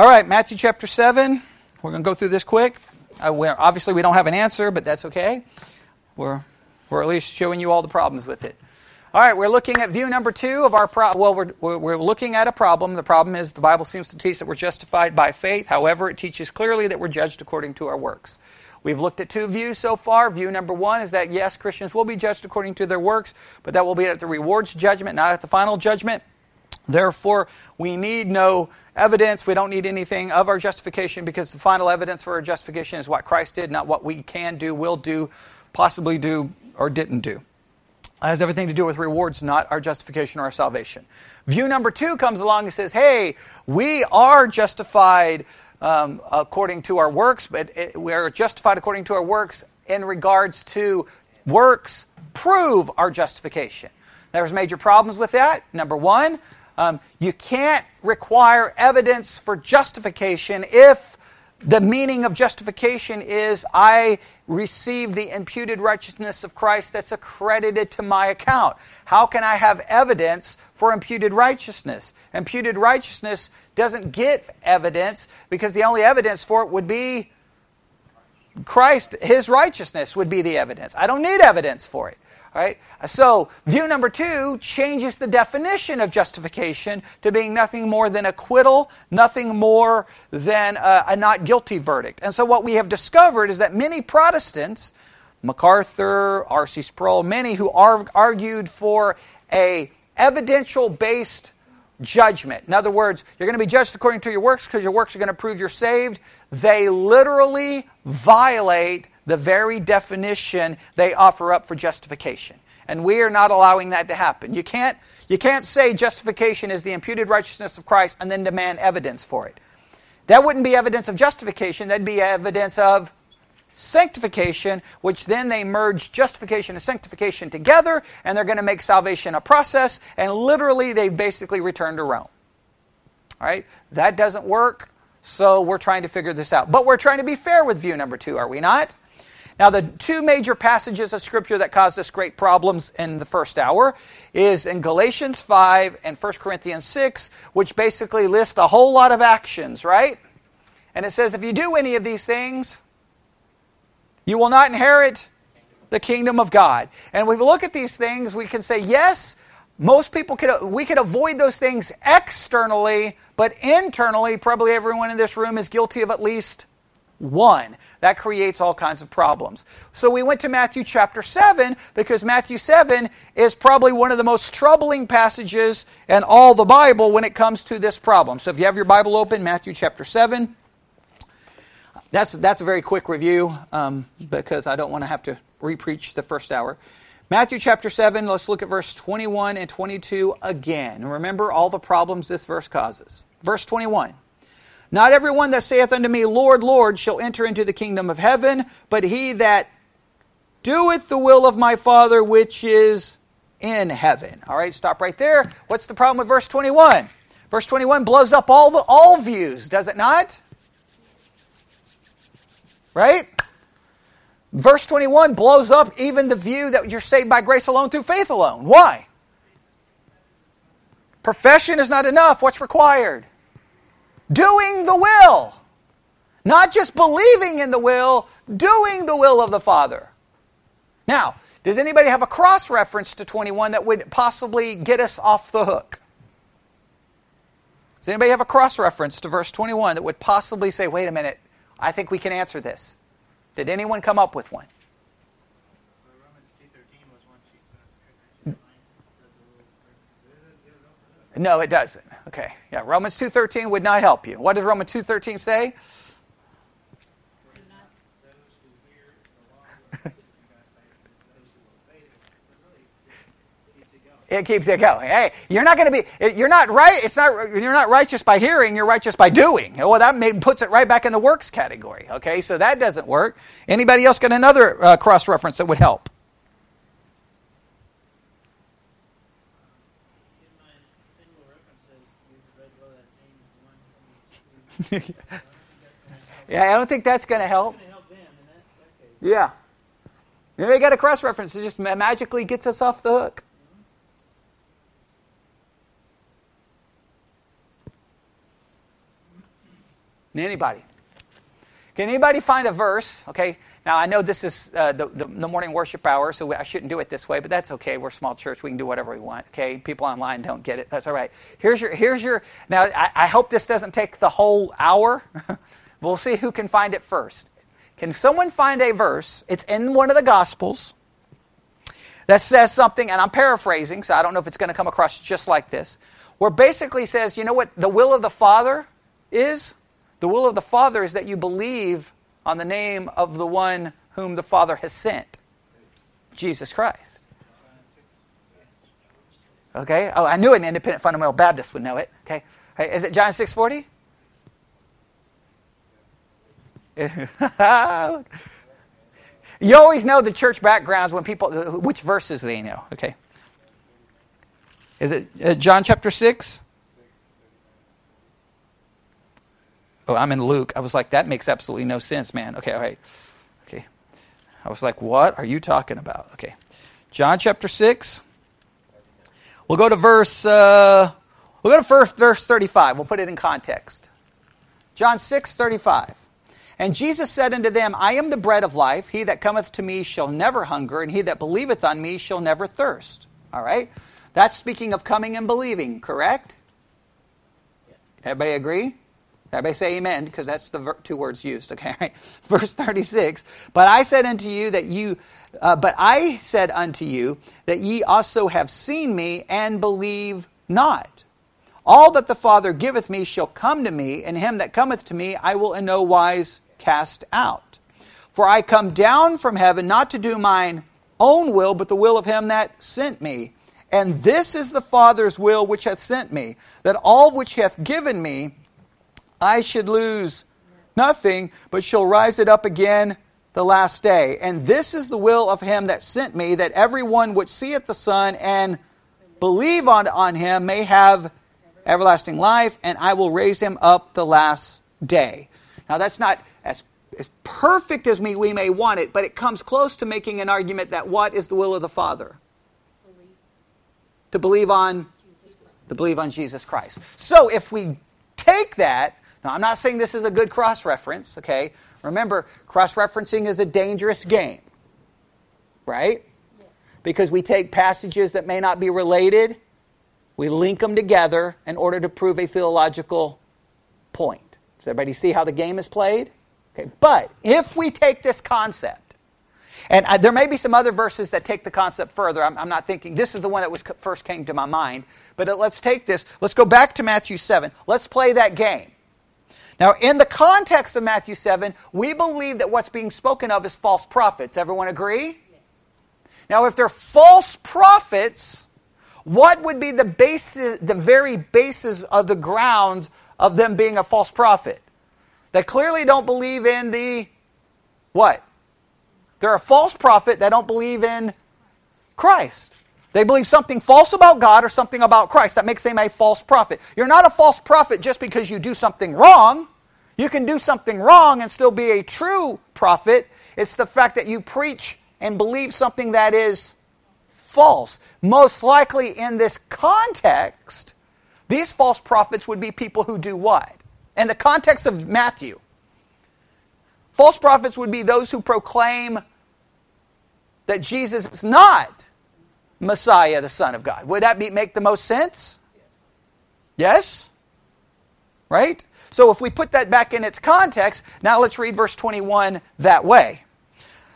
All right, Matthew chapter 7. We're going to go through this quick. Uh, obviously, we don't have an answer, but that's okay. We're, we're at least showing you all the problems with it. All right, we're looking at view number two of our pro- well, we're, we're looking at a problem. The problem is the Bible seems to teach that we're justified by faith. However, it teaches clearly that we're judged according to our works. We've looked at two views so far. View number one is that yes, Christians will be judged according to their works, but that will be at the rewards judgment, not at the final judgment. Therefore, we need no evidence. We don't need anything of our justification because the final evidence for our justification is what Christ did, not what we can do, will do, possibly do, or didn't do has everything to do with rewards, not our justification or our salvation. View number two comes along and says, hey, we are justified um, according to our works, but it, we are justified according to our works in regards to works prove our justification. There's major problems with that. Number one, um, you can't require evidence for justification if the meaning of justification is I receive the imputed righteousness of Christ that's accredited to my account. How can I have evidence for imputed righteousness? Imputed righteousness doesn't get evidence because the only evidence for it would be Christ, his righteousness would be the evidence. I don't need evidence for it. Right? So, view number two changes the definition of justification to being nothing more than acquittal, nothing more than a, a not guilty verdict. And so, what we have discovered is that many Protestants, MacArthur, R.C. Sproul, many who argued for a evidential based judgment. In other words, you're going to be judged according to your works because your works are going to prove you're saved. They literally violate the very definition they offer up for justification. And we are not allowing that to happen. You can't, you can't say justification is the imputed righteousness of Christ and then demand evidence for it. That wouldn't be evidence of justification, that'd be evidence of sanctification, which then they merge justification and sanctification together, and they're going to make salvation a process, and literally they basically return to Rome. All right? That doesn't work, so we're trying to figure this out. But we're trying to be fair with view number two, are we not? Now, the two major passages of Scripture that caused us great problems in the first hour is in Galatians 5 and 1 Corinthians 6, which basically list a whole lot of actions, right? And it says, if you do any of these things, you will not inherit the kingdom of God. And we look at these things, we can say, yes, most people could, we could avoid those things externally, but internally, probably everyone in this room is guilty of at least one. That creates all kinds of problems. So we went to Matthew chapter 7 because Matthew 7 is probably one of the most troubling passages in all the Bible when it comes to this problem. So if you have your Bible open, Matthew chapter 7. That's, that's a very quick review um, because I don't want to have to repreach the first hour. Matthew chapter 7, let's look at verse 21 and 22 again. Remember all the problems this verse causes. Verse 21. Not everyone that saith unto me, Lord, Lord, shall enter into the kingdom of heaven, but he that doeth the will of my Father which is in heaven. All right, stop right there. What's the problem with verse 21? Verse 21 blows up all the all views, does it not? Right? Verse 21 blows up even the view that you're saved by grace alone through faith alone. Why? Profession is not enough. What's required? doing the will. Not just believing in the will, doing the will of the Father. Now, does anybody have a cross reference to 21 that would possibly get us off the hook? Does anybody have a cross reference to verse 21 that would possibly say, wait a minute, I think we can answer this? Did anyone come up with one? No, it doesn't. Okay. Yeah, Romans 2:13 would not help you. What does Romans 2:13 say? It keeps it going. Hey, you're not going to be. You're not right. It's not. You're not righteous by hearing. You're righteous by doing. Well, that may, puts it right back in the works category. Okay, so that doesn't work. Anybody else got another uh, cross reference that would help? yeah, I don't think that's going to help. Yeah. Maybe got a cross reference. It just magically gets us off the hook. Anybody? Can anybody find a verse? Okay, now I know this is uh, the, the, the, morning worship hour, so I shouldn't do it this way, but that's okay. We're a small church; we can do whatever we want. Okay, people online don't get it. That's all right. Here's your here's your. Now I, I hope this doesn't take the whole hour. we'll see who can find it first. Can someone find a verse? It's in one of the Gospels that says something, and I'm paraphrasing, so I don't know if it's going to come across just like this, where basically says, you know what the will of the Father is? The will of the Father is that you believe on the name of the one whom the Father has sent, Jesus Christ. Okay? Oh, I knew an independent fundamental Baptist would know it. Okay? Hey, is it John 6:40? you always know the church backgrounds when people which verses they know. Okay. Is it uh, John chapter 6? Oh, I'm in Luke. I was like, that makes absolutely no sense, man. Okay, all right. Okay. I was like, what are you talking about? Okay. John chapter 6. We'll go to verse, uh, we'll go to first verse 35. We'll put it in context. John 6, 35. And Jesus said unto them, I am the bread of life. He that cometh to me shall never hunger, and he that believeth on me shall never thirst. All right? That's speaking of coming and believing, correct? Everybody agree? Everybody say amen, because that's the ver- two words used. Okay, right? Verse 36. But I said unto you that you, uh, but I said unto you that ye also have seen me and believe not. All that the Father giveth me shall come to me, and him that cometh to me I will in no wise cast out. For I come down from heaven not to do mine own will, but the will of him that sent me. And this is the Father's will which hath sent me, that all which hath given me I should lose nothing, but shall rise it up again the last day. And this is the will of him that sent me, that everyone which seeth the Son and believe on, on him may have everlasting life, and I will raise him up the last day. Now, that's not as, as perfect as we, we may want it, but it comes close to making an argument that what is the will of the Father? To believe on to believe on Jesus Christ. So if we take that now, I'm not saying this is a good cross reference, okay? Remember, cross referencing is a dangerous game, right? Because we take passages that may not be related, we link them together in order to prove a theological point. Does everybody see how the game is played? Okay, but if we take this concept, and I, there may be some other verses that take the concept further. I'm, I'm, not thinking this is the one that was first came to my mind. But uh, let's take this. Let's go back to Matthew 7. Let's play that game. Now, in the context of Matthew 7, we believe that what's being spoken of is false prophets. Everyone agree? Now, if they're false prophets, what would be the basis, the very basis of the ground of them being a false prophet? They clearly don't believe in the what? They're a false prophet that don't believe in Christ. They believe something false about God or something about Christ. That makes them a false prophet. You're not a false prophet just because you do something wrong. You can do something wrong and still be a true prophet. It's the fact that you preach and believe something that is false. Most likely in this context, these false prophets would be people who do what? In the context of Matthew, false prophets would be those who proclaim that Jesus is not Messiah, the Son of God. Would that be, make the most sense? Yes? Right? So if we put that back in its context, now let's read verse 21 that way.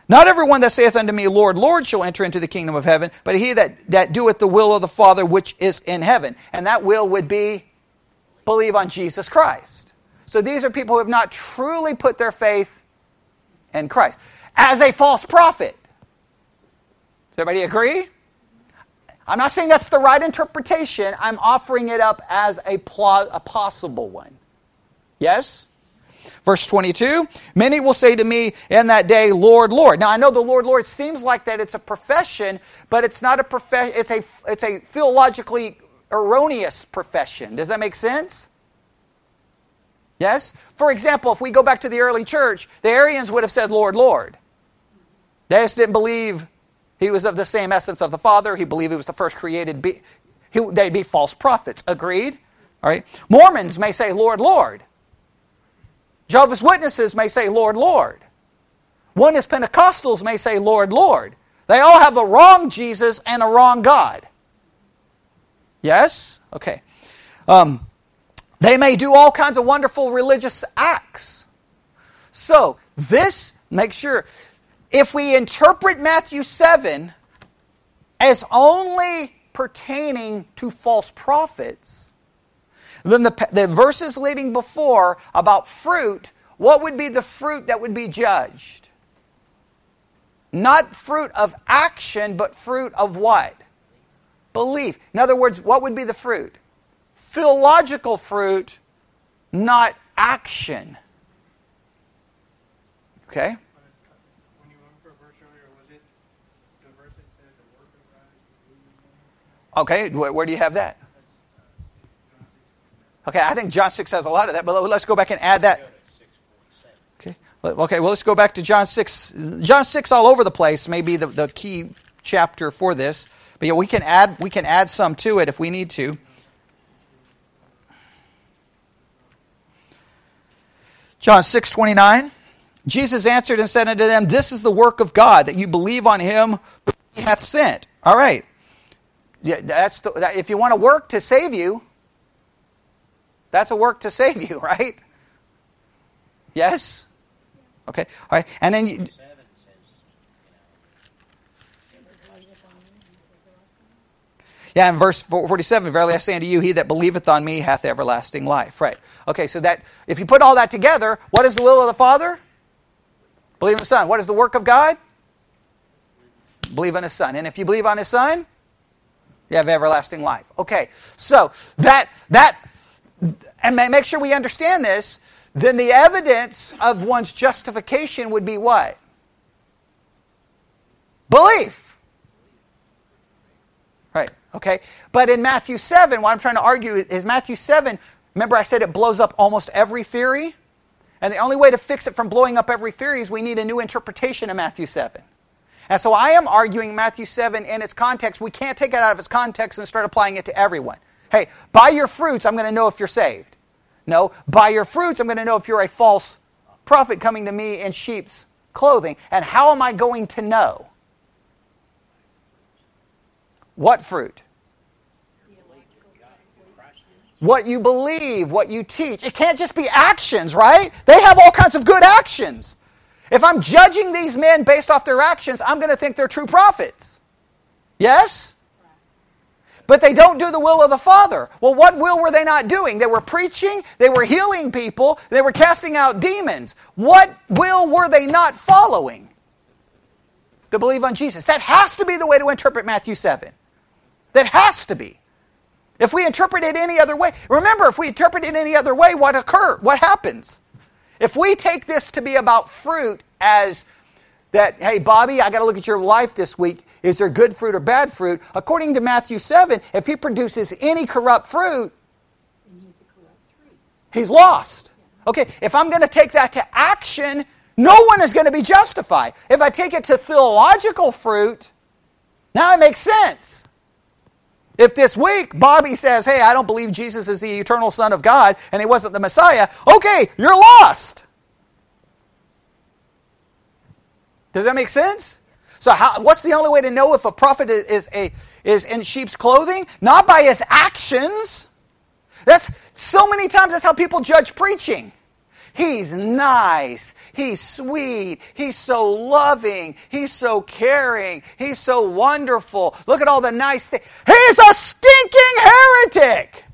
Not everyone that saith unto me, Lord, Lord, shall enter into the kingdom of heaven, but he that, that doeth the will of the Father which is in heaven. And that will would be believe on Jesus Christ. So these are people who have not truly put their faith in Christ. As a false prophet. Does everybody agree? I'm not saying that's the right interpretation. I'm offering it up as a, pl- a possible one. Yes? Verse 22 Many will say to me in that day, Lord, Lord. Now, I know the Lord, Lord seems like that it's a profession, but it's not a profession, it's a, it's a theologically erroneous profession. Does that make sense? Yes? For example, if we go back to the early church, the Arians would have said, Lord, Lord. They just didn't believe he was of the same essence of the Father. He believed he was the first created being. They'd be false prophets. Agreed? All right. Mormons may say, Lord, Lord. Jehovah's Witnesses may say, Lord, Lord. Oneness Pentecostals may say, Lord, Lord. They all have a wrong Jesus and a wrong God. Yes? Okay. Um, they may do all kinds of wonderful religious acts. So, this, make sure, if we interpret Matthew 7 as only pertaining to false prophets, then the, the verses leading before about fruit, what would be the fruit that would be judged? Not fruit of action, but fruit of what? Belief. In other words, what would be the fruit? Theological fruit, not action. Okay? Okay, where do you have that? Okay, I think John 6 has a lot of that, but let's go back and add that. Okay, okay well, let's go back to John 6. John 6 all over the place may be the, the key chapter for this. But yeah, we can add we can add some to it if we need to. John 6 29. Jesus answered and said unto them, This is the work of God, that you believe on him who he hath sent. All right. Yeah, that's the, if you want to work to save you, that's a work to save you, right? Yes? Okay. All right. And then you, Yeah, in verse 47, verily I say unto you, he that believeth on me hath everlasting life. Right. Okay, so that if you put all that together, what is the will of the Father? Believe in the Son. What is the work of God? Believe on His Son. And if you believe on His Son, you have everlasting life. Okay, so that, that, and make sure we understand this, then the evidence of one's justification would be what? Belief. Right, okay? But in Matthew 7, what I'm trying to argue is Matthew 7, remember I said it blows up almost every theory? And the only way to fix it from blowing up every theory is we need a new interpretation of Matthew 7. And so I am arguing Matthew 7 in its context. We can't take it out of its context and start applying it to everyone. Hey, by your fruits, I'm going to know if you're saved. No, by your fruits, I'm going to know if you're a false prophet coming to me in sheep's clothing. And how am I going to know? What fruit? What you believe, what you teach. It can't just be actions, right? They have all kinds of good actions. If I'm judging these men based off their actions, I'm going to think they're true prophets. Yes? But they don't do the will of the Father. Well, what will were they not doing? They were preaching, they were healing people, they were casting out demons. What will were they not following? To believe on Jesus. That has to be the way to interpret Matthew 7. That has to be. If we interpret it any other way, remember, if we interpret it any other way, what occurs? What happens? If we take this to be about fruit as that, hey, Bobby, I got to look at your life this week. Is there good fruit or bad fruit? According to Matthew 7, if he produces any corrupt fruit, he's lost. Okay, if I'm going to take that to action, no one is going to be justified. If I take it to theological fruit, now it makes sense. If this week Bobby says, hey, I don't believe Jesus is the eternal Son of God and he wasn't the Messiah, okay, you're lost. Does that make sense? So, how, what's the only way to know if a prophet is, a, is in sheep's clothing? Not by his actions. That's so many times that's how people judge preaching. He's nice. He's sweet. He's so loving. He's so caring. He's so wonderful. Look at all the nice things. He's a stinking heretic.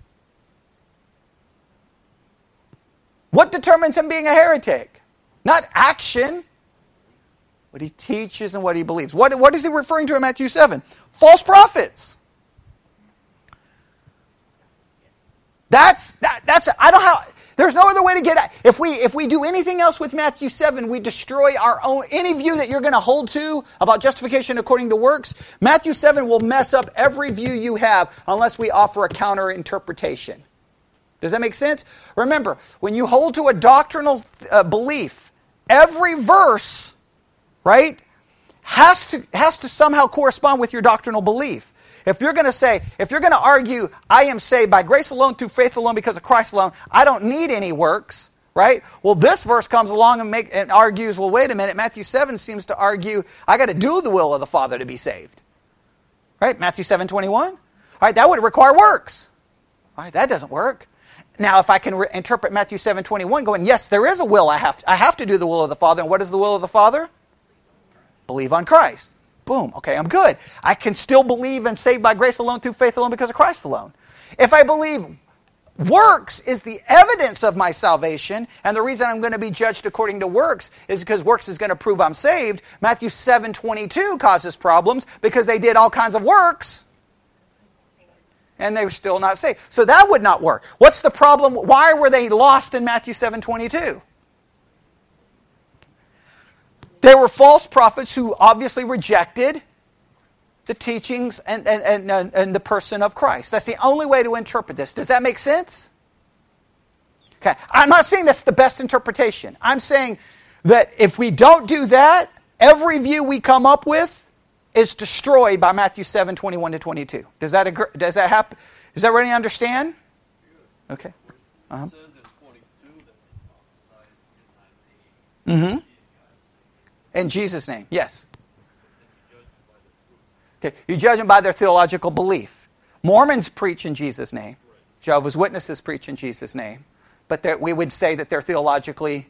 What determines him being a heretic? Not action. What he teaches and what he believes. What, what is he referring to in Matthew 7? False prophets. That's that, that's I don't how there's no other way to get at. If we if we do anything else with Matthew 7, we destroy our own any view that you're going to hold to about justification according to works. Matthew 7 will mess up every view you have unless we offer a counter interpretation. Does that make sense? Remember, when you hold to a doctrinal uh, belief, every verse, right, has to has to somehow correspond with your doctrinal belief. If you're going to say, if you're going to argue, I am saved by grace alone, through faith alone, because of Christ alone, I don't need any works, right? Well, this verse comes along and, make, and argues, well, wait a minute, Matthew 7 seems to argue, I got to do the will of the Father to be saved. Right? Matthew 7 21. All right, that would require works. All right, that doesn't work. Now, if I can re- interpret Matthew 7 21, going, yes, there is a will, I have, to, I have to do the will of the Father. And what is the will of the Father? Believe on Christ. Boom. Okay, I'm good. I can still believe and saved by grace alone, through faith alone, because of Christ alone. If I believe Works is the evidence of my salvation, and the reason I'm going to be judged according to works is because works is going to prove I'm saved. Matthew 7:22 causes problems because they did all kinds of works and they were still not saved. So that would not work. What's the problem? Why were they lost in Matthew 7:22? There were false prophets who obviously rejected the teachings and, and, and, and the person of Christ. That's the only way to interpret this. Does that make sense? Okay. I'm not saying that's the best interpretation. I'm saying that if we don't do that, every view we come up with is destroyed by Matthew 7, 21 to 22. Does that, agree, does that happen? Does everybody understand? Okay. Uh-huh. Mm-hmm. In Jesus' name, yes. Okay, you judge them by their theological belief. Mormons preach in Jesus' name. Jehovah's Witnesses preach in Jesus' name. But we would say that they're theologically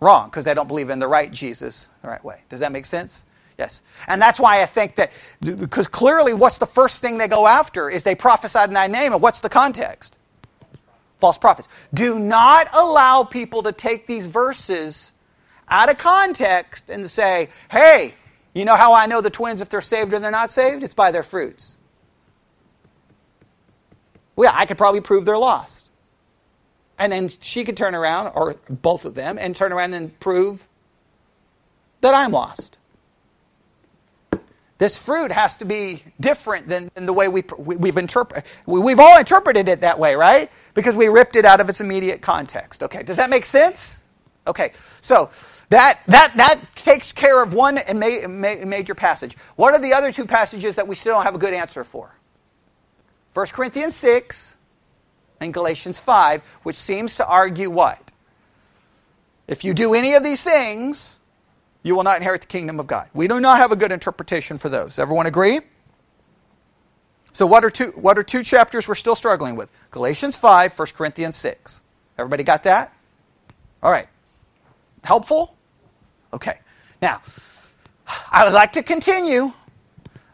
wrong because they don't believe in the right Jesus the right way. Does that make sense? Yes. And that's why I think that, because clearly what's the first thing they go after is they prophesied in thy name. And what's the context? False prophets. Do not allow people to take these verses out of context and say, hey, you know how I know the twins if they're saved or they're not saved? It's by their fruits. Well, I could probably prove they're lost. And then she could turn around, or both of them, and turn around and prove that I'm lost. This fruit has to be different than, than the way we, we, have interpreted. We've all interpreted it that way, right? Because we ripped it out of its immediate context. Okay, does that make sense? Okay, so that, that, that takes care of one ma- ma- major passage. What are the other two passages that we still don't have a good answer for? 1 Corinthians 6 and Galatians 5, which seems to argue what? If you do any of these things, you will not inherit the kingdom of God. We do not have a good interpretation for those. Everyone agree? So what are two what are two chapters we're still struggling with? Galatians 5, 1 Corinthians 6. Everybody got that? All right. Helpful? Okay. Now, I would like to continue.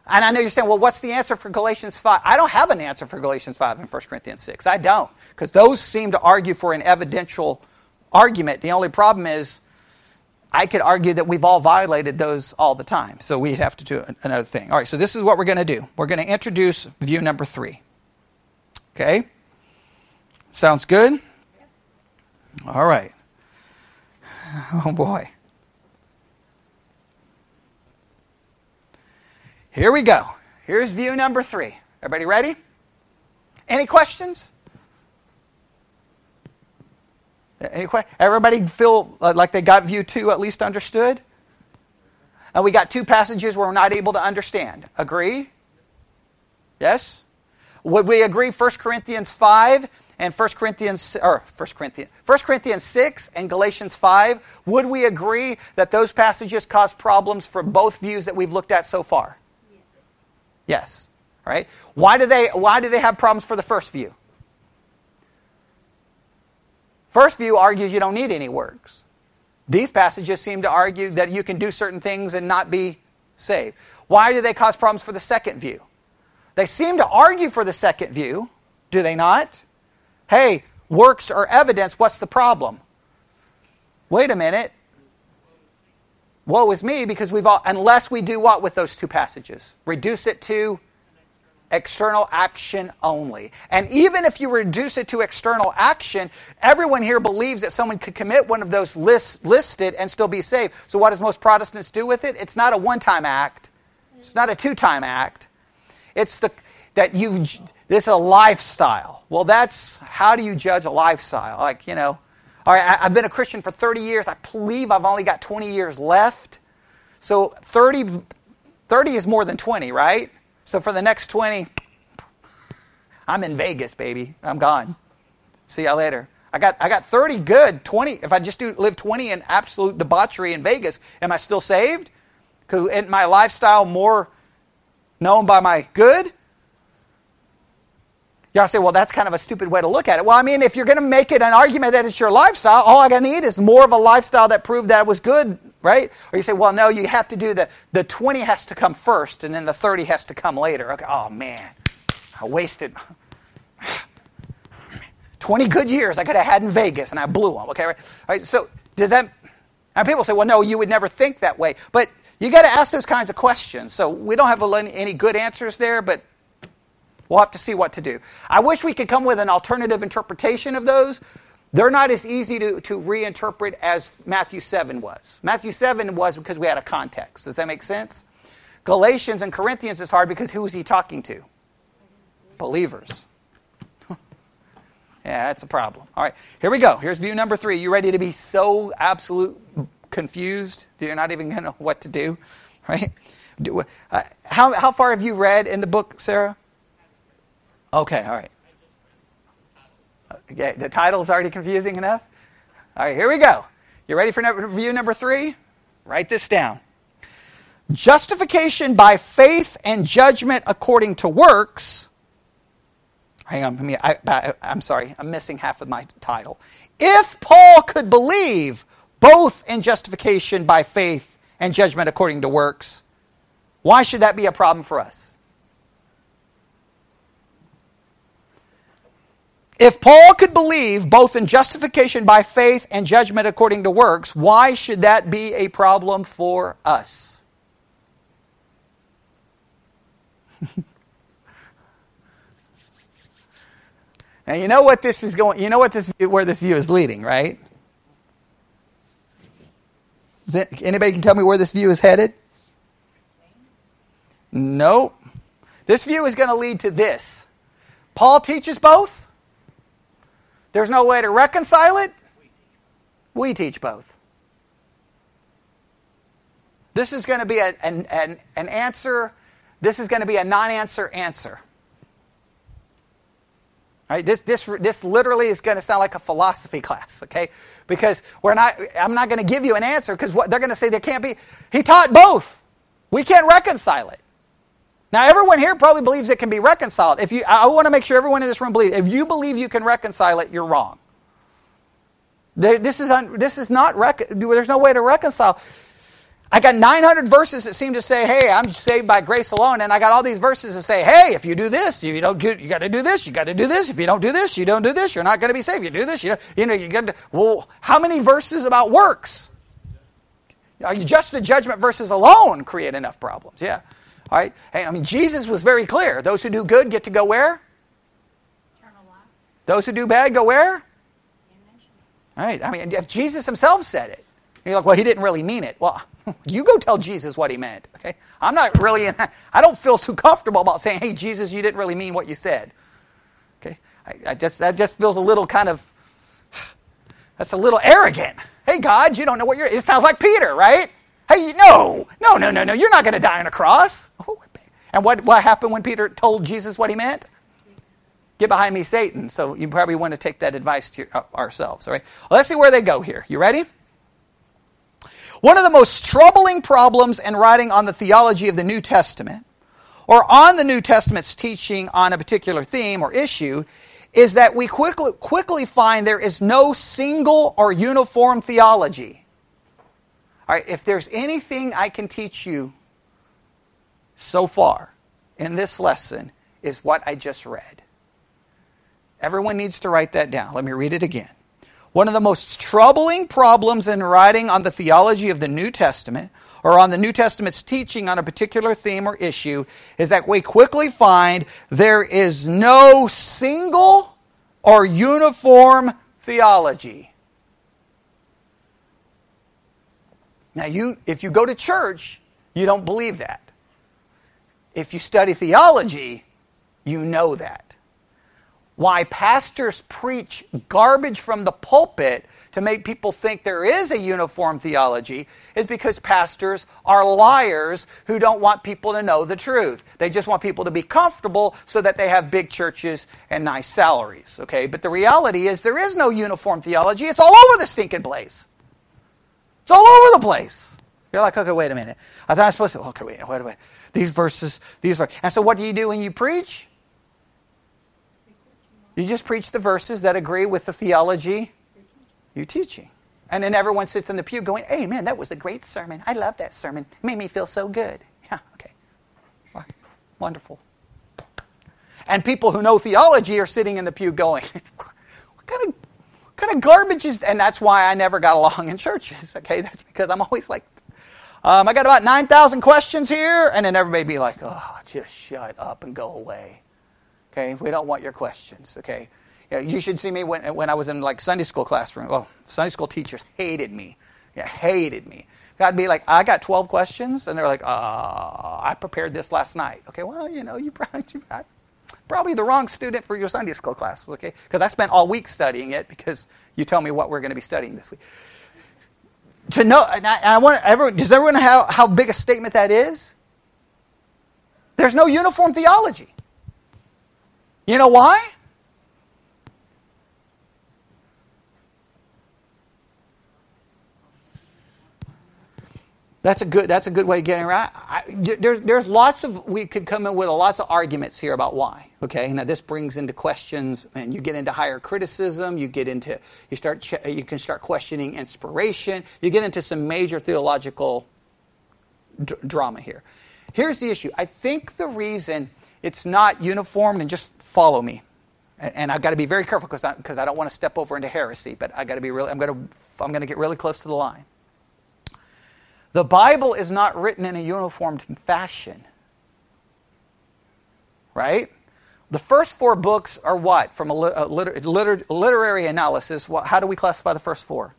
And I know you're saying, well, what's the answer for Galatians 5? I don't have an answer for Galatians 5 and 1 Corinthians 6. I don't. Because those seem to argue for an evidential argument. The only problem is, I could argue that we've all violated those all the time. So we'd have to do another thing. All right, so this is what we're going to do. We're going to introduce view number three. Okay? Sounds good? All right. Oh boy. Here we go. Here's view number three. Everybody ready? Any questions? Any que- Everybody feel uh, like they got view two at least understood? And we got two passages where we're not able to understand. Agree? Yes? Would we agree 1 Corinthians 5 and 1 Corinthians or 1 Corinthians 1 Corinthians 6 and Galatians 5? Would we agree that those passages cause problems for both views that we've looked at so far? Yes. Right? Why do they why do they have problems for the first view? First view argues you don't need any works. These passages seem to argue that you can do certain things and not be saved. Why do they cause problems for the second view? They seem to argue for the second view, do they not? Hey, works are evidence, what's the problem? Wait a minute. Woe is me because we've all, unless we do what with those two passages? Reduce it to external action only. And even if you reduce it to external action, everyone here believes that someone could commit one of those lists, listed and still be saved. So what does most Protestants do with it? It's not a one-time act. It's not a two-time act. It's the that you this is a lifestyle. Well, that's how do you judge a lifestyle? Like, you know, all right, I, I've been a Christian for 30 years. I believe I've only got 20 years left. So 30, 30 is more than 20, right? So for the next 20, I'm in Vegas, baby. I'm gone. See y'all later. I got, I got 30 good, 20. If I just do live 20 in absolute debauchery in Vegas, am I still saved? Because my lifestyle more known by my good? Y'all say, well, that's kind of a stupid way to look at it. Well, I mean, if you're going to make it an argument that it's your lifestyle, all I got to need is more of a lifestyle that proved that it was good, right? Or you say, well, no, you have to do the, the 20 has to come first and then the 30 has to come later. Okay, oh, man, I wasted 20 good years I could have had in Vegas and I blew them, okay? Right? right so does that, and people say, well, no, you would never think that way. But you got to ask those kinds of questions. So we don't have any good answers there, but We'll have to see what to do. I wish we could come with an alternative interpretation of those. They're not as easy to, to reinterpret as Matthew 7 was. Matthew 7 was because we had a context. Does that make sense? Galatians and Corinthians is hard because who was he talking to? Believers. yeah, that's a problem. All right, here we go. Here's view number three. You ready to be so absolute confused? You're not even going to know what to do, right? Do, uh, how, how far have you read in the book, Sarah? Okay, all right. Okay, the title's already confusing enough? All right, here we go. You ready for review number three? Write this down. Justification by faith and judgment according to works. Hang on, me, I, I, I'm sorry, I'm missing half of my title. If Paul could believe both in justification by faith and judgment according to works, why should that be a problem for us? If Paul could believe both in justification by faith and judgment according to works, why should that be a problem for us? now you know what this is going. You know what this where this view is leading, right? That, anybody can tell me where this view is headed? Nope. This view is going to lead to this. Paul teaches both. There's no way to reconcile it? We teach both. This is going to be a, an, an, an answer. This is going to be a non answer answer. Right? This, this, this literally is going to sound like a philosophy class, okay? Because we're not, I'm not going to give you an answer because they're going to say there can't be. He taught both. We can't reconcile it. Now, everyone here probably believes it can be reconciled. If you, I want to make sure everyone in this room believes. If you believe you can reconcile it, you're wrong. This is un, this is not rec- there's no way to reconcile. I got 900 verses that seem to say, "Hey, I'm saved by grace alone," and I got all these verses that say, "Hey, if you do this, you don't do, you got to do this, you got to do this. If you don't do this, you don't do this. You're not going to be saved. You do this, you you know you got to." Well, how many verses about works? Just the judgment verses alone create enough problems. Yeah. All right? Hey, I mean, Jesus was very clear. Those who do good get to go where? Those who do bad go where? All right. I mean, if Jesus himself said it, you're like, well, he didn't really mean it. Well, you go tell Jesus what he meant. Okay. I'm not really. In, I don't feel too comfortable about saying, hey, Jesus, you didn't really mean what you said. Okay. I, I just that just feels a little kind of. That's a little arrogant. Hey, God, you don't know what you're. It sounds like Peter, right? Hey, no, no, no, no, no, you're not going to die on a cross. And what, what happened when Peter told Jesus what he meant? Get behind me, Satan. So you probably want to take that advice to uh, ourselves. All right. Well, let's see where they go here. You ready? One of the most troubling problems in writing on the theology of the New Testament, or on the New Testament's teaching on a particular theme or issue, is that we quickly, quickly find there is no single or uniform theology. All right, if there's anything I can teach you so far in this lesson, is what I just read. Everyone needs to write that down. Let me read it again. One of the most troubling problems in writing on the theology of the New Testament or on the New Testament's teaching on a particular theme or issue is that we quickly find there is no single or uniform theology. Now, you, if you go to church, you don't believe that. If you study theology, you know that. why pastors preach garbage from the pulpit to make people think there is a uniform theology is because pastors are liars who don't want people to know the truth. They just want people to be comfortable so that they have big churches and nice salaries. Okay? But the reality is there is no uniform theology. It's all over the stinking place. It's all over the place. You're like, okay, wait a minute. I thought I was supposed to. Okay, wait, wait, wait. These verses, these verses. And so, what do you do when you preach? You just preach the verses that agree with the theology you're teaching. And then everyone sits in the pew going, hey, man, that was a great sermon. I love that sermon. It made me feel so good. Yeah, okay. Wonderful. And people who know theology are sitting in the pew going, what kind of kind of garbage is and that's why I never got along in churches. Okay, that's because I'm always like um, I got about 9,000 questions here, and then everybody be like, oh, just shut up and go away. Okay, we don't want your questions. Okay, yeah, you should see me when, when I was in like Sunday school classroom. Well, Sunday school teachers hated me. Yeah, hated me. I'd be like, I got 12 questions, and they're like, uh, I prepared this last night. Okay, well, you know, you probably, you, probably the wrong student for your Sunday school class, okay? Because I spent all week studying it because you tell me what we're going to be studying this week. To know, and I, and I want everyone, does everyone know how, how big a statement that is? There's no uniform theology. You know why? That's a good. That's a good way of getting around. I, there's there's lots of we could come in with lots of arguments here about why. Okay, now this brings into questions, and you get into higher criticism. You get into you start you can start questioning inspiration. You get into some major theological d- drama here. Here's the issue. I think the reason it's not uniform, and just follow me, and, and I've got to be very careful because I, I don't want to step over into heresy, but I got to be really. I'm going to I'm going to get really close to the line. The Bible is not written in a uniformed fashion. Right? The first four books are what? From a, liter- liter- literary analysis, what, how do we classify the first four?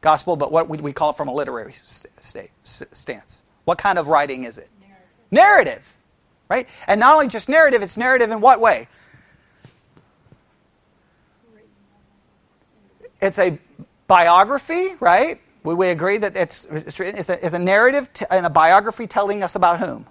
Gospel, but what would we call it from a literary st- stance? What kind of writing is it? Narrative. narrative. Right? And not only just narrative, it's narrative in what way? It's a biography, right? We agree that it's, it's, it's, a, it's a narrative t- and a biography telling us about whom?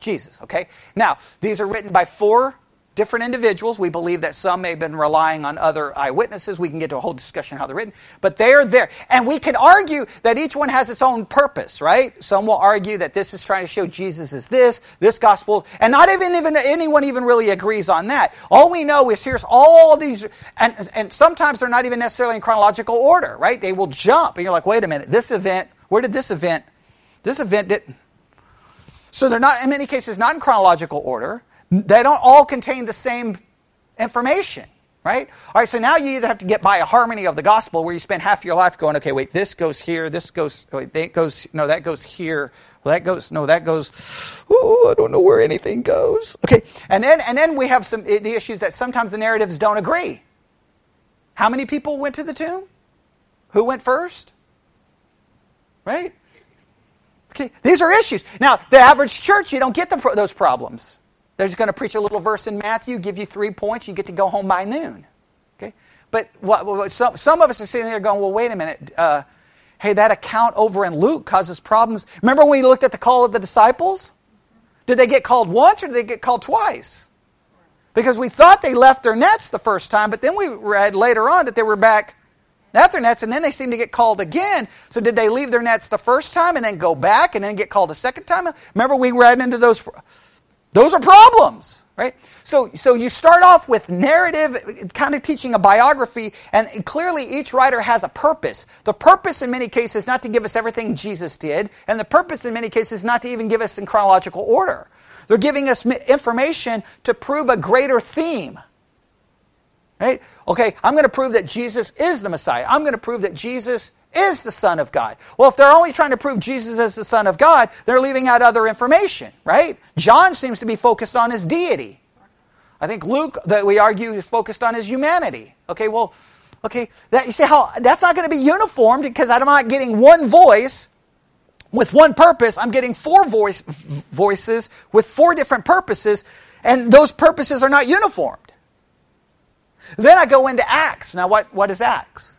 Jesus, okay? Now, these are written by four different individuals. We believe that some may have been relying on other eyewitnesses. We can get to a whole discussion how they're written, but they are there. And we can argue that each one has its own purpose, right? Some will argue that this is trying to show Jesus is this, this gospel, and not even, even anyone even really agrees on that. All we know is here's all these, and, and sometimes they're not even necessarily in chronological order, right? They will jump, and you're like, wait a minute, this event, where did this event, this event didn't, so they're not, in many cases, not in chronological order. They don't all contain the same information, right? All right, so now you either have to get by a harmony of the gospel where you spend half your life going, okay, wait, this goes here, this goes, wait, that goes, no, that goes here, well, that goes, no, that goes, oh, I don't know where anything goes. Okay, and then, and then we have some, the issues that sometimes the narratives don't agree. How many people went to the tomb? Who went first? Right? Okay, these are issues. Now, the average church, you don't get the, those problems. They're just going to preach a little verse in Matthew, give you three points, you get to go home by noon. Okay? But what, what some, some of us are sitting there going, well, wait a minute. Uh, hey, that account over in Luke causes problems. Remember when we looked at the call of the disciples? Did they get called once or did they get called twice? Because we thought they left their nets the first time, but then we read later on that they were back at their nets, and then they seem to get called again. So did they leave their nets the first time and then go back and then get called a second time? Remember we read into those those are problems, right? So, so you start off with narrative, kind of teaching a biography, and clearly each writer has a purpose. The purpose in many cases not to give us everything Jesus did, and the purpose in many cases not to even give us in chronological order. They're giving us information to prove a greater theme. Right? Okay, I'm going to prove that Jesus is the Messiah. I'm going to prove that Jesus is the Son of God. Well, if they're only trying to prove Jesus is the Son of God, they're leaving out other information, right? John seems to be focused on his deity. I think Luke, that we argue, is focused on his humanity. Okay, well, okay, that, you see how that's not going to be uniformed because I'm not getting one voice with one purpose. I'm getting four voice, voices with four different purposes, and those purposes are not uniformed. Then I go into Acts. Now, what, what is Acts?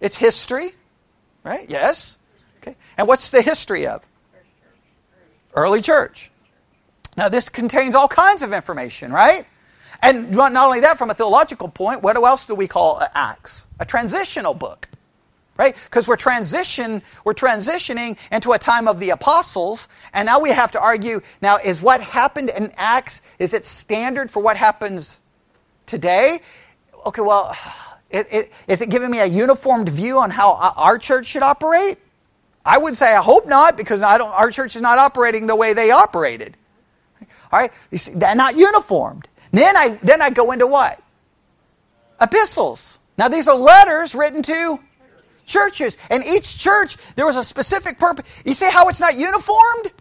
It's history, right? Yes. Okay. And what's the history of? Early church. Now, this contains all kinds of information, right? And not only that, from a theological point, what else do we call Acts? A transitional book right because we're transition we're transitioning into a time of the apostles and now we have to argue now is what happened in acts is it standard for what happens today okay well it, it, is it giving me a uniformed view on how our church should operate i would say i hope not because i don't our church is not operating the way they operated all right you see, they're not uniformed then i then i go into what epistles now these are letters written to churches. And each church, there was a specific purpose. You see how it's not uniformed?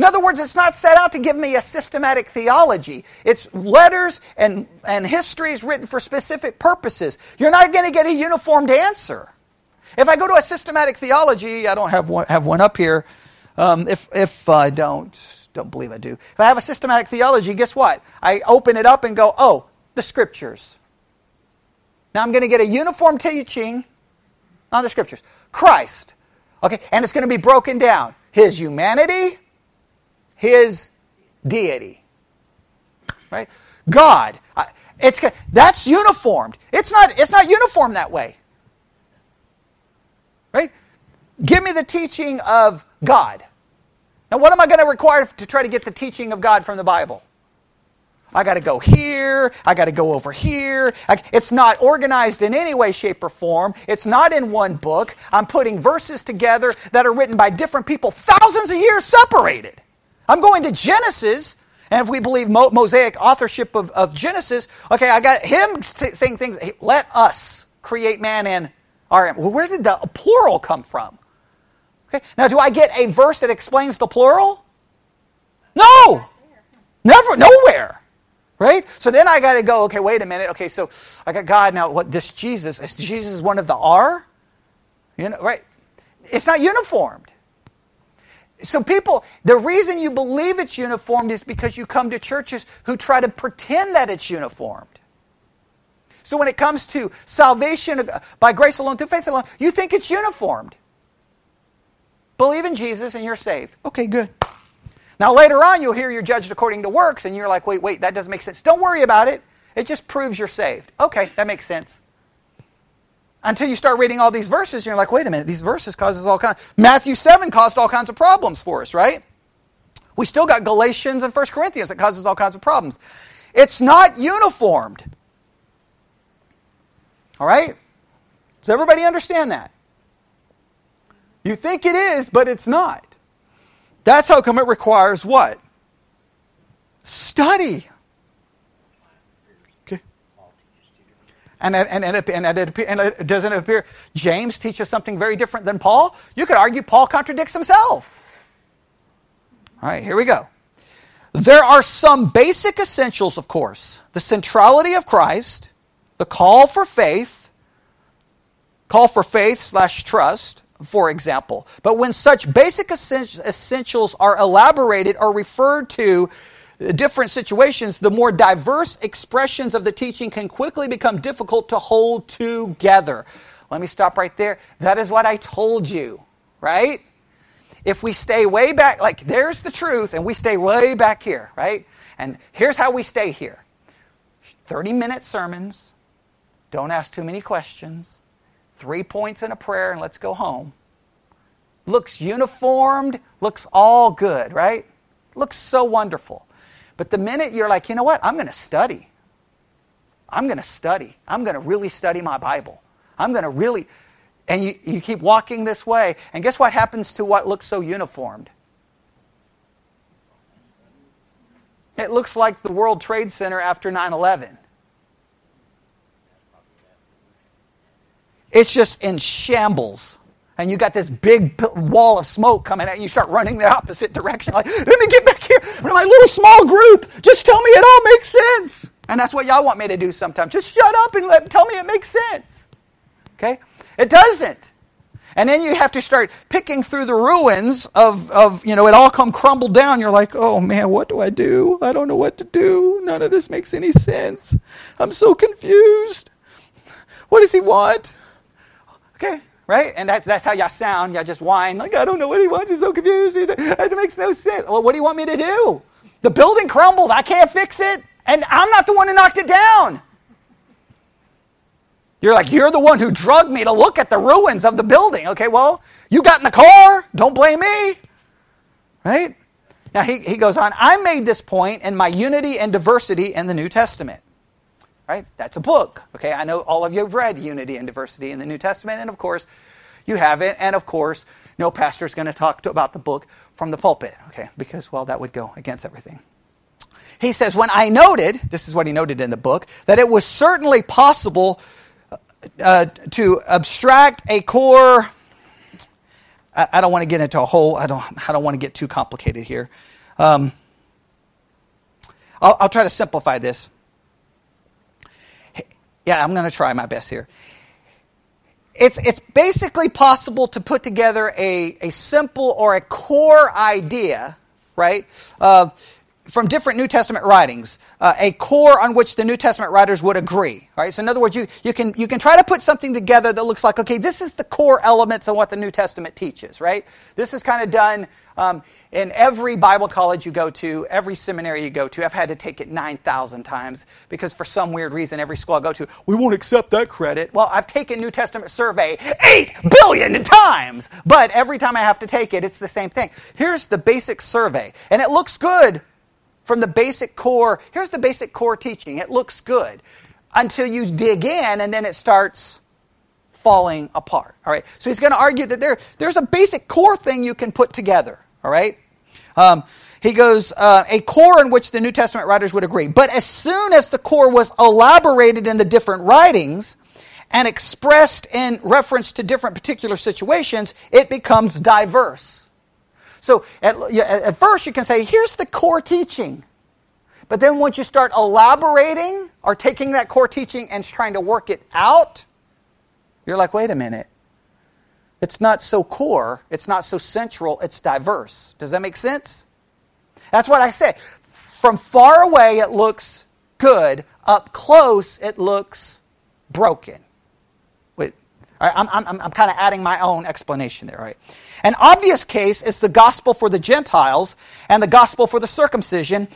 In other words, it's not set out to give me a systematic theology. It's letters and, and histories written for specific purposes. You're not going to get a uniformed answer. If I go to a systematic theology, I don't have one, have one up here. Um, if, if I don't, don't believe I do. If I have a systematic theology, guess what? I open it up and go, oh, the scriptures. Now I'm going to get a uniform teaching on the scriptures. Christ. Okay, and it's going to be broken down. His humanity, his deity. Right? God. It's that's uniformed. It's not it's not uniform that way. Right? Give me the teaching of God. Now what am I going to require to try to get the teaching of God from the Bible? I got to go here. I got to go over here. It's not organized in any way, shape, or form. It's not in one book. I'm putting verses together that are written by different people, thousands of years separated. I'm going to Genesis, and if we believe Mosaic authorship of, of Genesis, okay, I got him saying things, hey, let us create man in our. Well, where did the plural come from? Okay, now do I get a verse that explains the plural? No! Never, nowhere. Right? So then I got to go, okay, wait a minute. Okay, so I got God now. What this Jesus? Is Jesus one of the R? You know, right? It's not uniformed. So people, the reason you believe it's uniformed is because you come to churches who try to pretend that it's uniformed. So when it comes to salvation by grace alone, through faith alone, you think it's uniformed. Believe in Jesus and you're saved. Okay, good. Now, later on, you'll hear you're judged according to works, and you're like, wait, wait, that doesn't make sense. Don't worry about it. It just proves you're saved. Okay, that makes sense. Until you start reading all these verses, you're like, wait a minute, these verses causes all kinds. Matthew 7 caused all kinds of problems for us, right? We still got Galatians and 1 Corinthians that causes all kinds of problems. It's not uniformed. All right? Does everybody understand that? You think it is, but it's not. That's how come it requires what? Study. And, and, and, and, and, and it doesn't appear James teaches something very different than Paul? You could argue Paul contradicts himself. All right, here we go. There are some basic essentials, of course the centrality of Christ, the call for faith, call for faith slash trust, for example. But when such basic essentials are elaborated or referred to different situations, the more diverse expressions of the teaching can quickly become difficult to hold together. Let me stop right there. That is what I told you, right? If we stay way back, like there's the truth, and we stay way back here, right? And here's how we stay here 30 minute sermons, don't ask too many questions three points in a prayer, and let's go home. Looks uniformed, looks all good, right? Looks so wonderful. But the minute you're like, you know what, I'm going to study. I'm going to study. I'm going to really study my Bible. I'm going to really. And you, you keep walking this way. And guess what happens to what looks so uniformed? It looks like the World Trade Center after 9 11. It's just in shambles. And you got this big wall of smoke coming out, and you start running the opposite direction. Like, let me get back here in my little small group. Just tell me it all makes sense. And that's what y'all want me to do sometimes. Just shut up and let, tell me it makes sense. Okay? It doesn't. And then you have to start picking through the ruins of, of, you know, it all come crumbled down. You're like, oh man, what do I do? I don't know what to do. None of this makes any sense. I'm so confused. What does he want? Okay, right? And that's, that's how y'all sound. Y'all just whine, like, I don't know what he wants. He's so confused. It makes no sense. Well, what do you want me to do? The building crumbled. I can't fix it. And I'm not the one who knocked it down. You're like, you're the one who drugged me to look at the ruins of the building. Okay, well, you got in the car. Don't blame me. Right? Now, he, he goes on, I made this point in my unity and diversity in the New Testament. Right? That's a book. Okay, I know all of you have read Unity and Diversity in the New Testament, and of course, you have it. And of course, no pastor is going to talk about the book from the pulpit. Okay, because, well, that would go against everything. He says, When I noted, this is what he noted in the book, that it was certainly possible uh, to abstract a core. I, I, don't want to get into a whole. I don't. I don't want to get too complicated here. Um, I'll, I'll try to simplify this. Yeah, I'm going to try my best here. It's, it's basically possible to put together a, a simple or a core idea, right? Uh, from different New Testament writings, uh, a core on which the New Testament writers would agree. Right? So, in other words, you, you, can, you can try to put something together that looks like, okay, this is the core elements of what the New Testament teaches, right? This is kind of done um, in every Bible college you go to, every seminary you go to. I've had to take it 9,000 times because for some weird reason, every school I go to, we won't accept that credit. Well, I've taken New Testament survey 8 billion times, but every time I have to take it, it's the same thing. Here's the basic survey, and it looks good from the basic core. Here's the basic core teaching. It looks good until you dig in and then it starts falling apart. All right. So he's going to argue that there, there's a basic core thing you can put together. All right. Um, he goes, uh, a core in which the New Testament writers would agree. But as soon as the core was elaborated in the different writings and expressed in reference to different particular situations, it becomes diverse. So at, at first you can say, here's the core teaching. But then once you start elaborating or taking that core teaching and trying to work it out, you're like, wait a minute. It's not so core, it's not so central, it's diverse. Does that make sense? That's what I say. From far away, it looks good. Up close, it looks broken. Wait, I'm, I'm, I'm kind of adding my own explanation there, right? An obvious case is the gospel for the Gentiles and the gospel for the circumcision,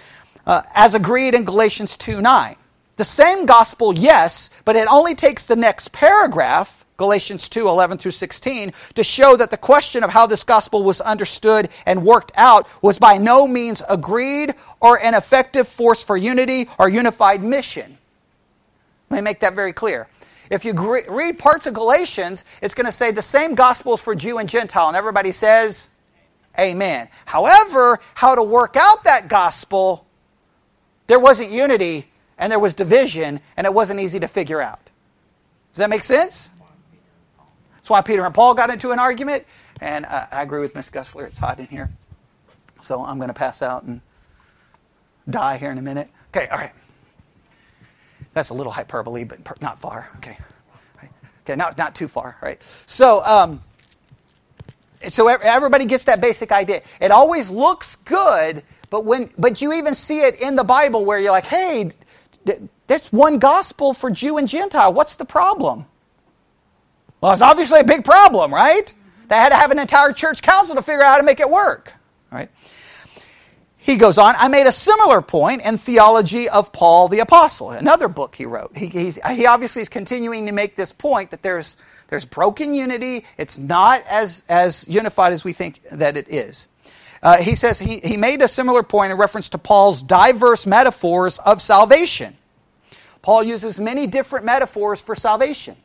uh, as agreed in Galatians 2 9. The same gospel, yes, but it only takes the next paragraph, Galatians 2 11 through 16, to show that the question of how this gospel was understood and worked out was by no means agreed or an effective force for unity or unified mission. Let me make that very clear. If you read parts of Galatians, it's going to say the same gospel is for Jew and Gentile, and everybody says, Amen. However, how to work out that gospel, there wasn't unity and there was division, and it wasn't easy to figure out. Does that make sense? That's why Peter and Paul got into an argument, and I, I agree with Miss Gussler. It's hot in here. So I'm going to pass out and die here in a minute. Okay, all right. That's a little hyperbole, but not far. Okay. Okay, not, not too far, right? So, um, so everybody gets that basic idea. It always looks good, but when but you even see it in the Bible where you're like, hey, that's one gospel for Jew and Gentile. What's the problem? Well, it's obviously a big problem, right? They had to have an entire church council to figure out how to make it work, right? He goes on, I made a similar point in Theology of Paul the Apostle, another book he wrote. He, he obviously is continuing to make this point that there's, there's broken unity. It's not as, as unified as we think that it is. Uh, he says he, he made a similar point in reference to Paul's diverse metaphors of salvation. Paul uses many different metaphors for salvation.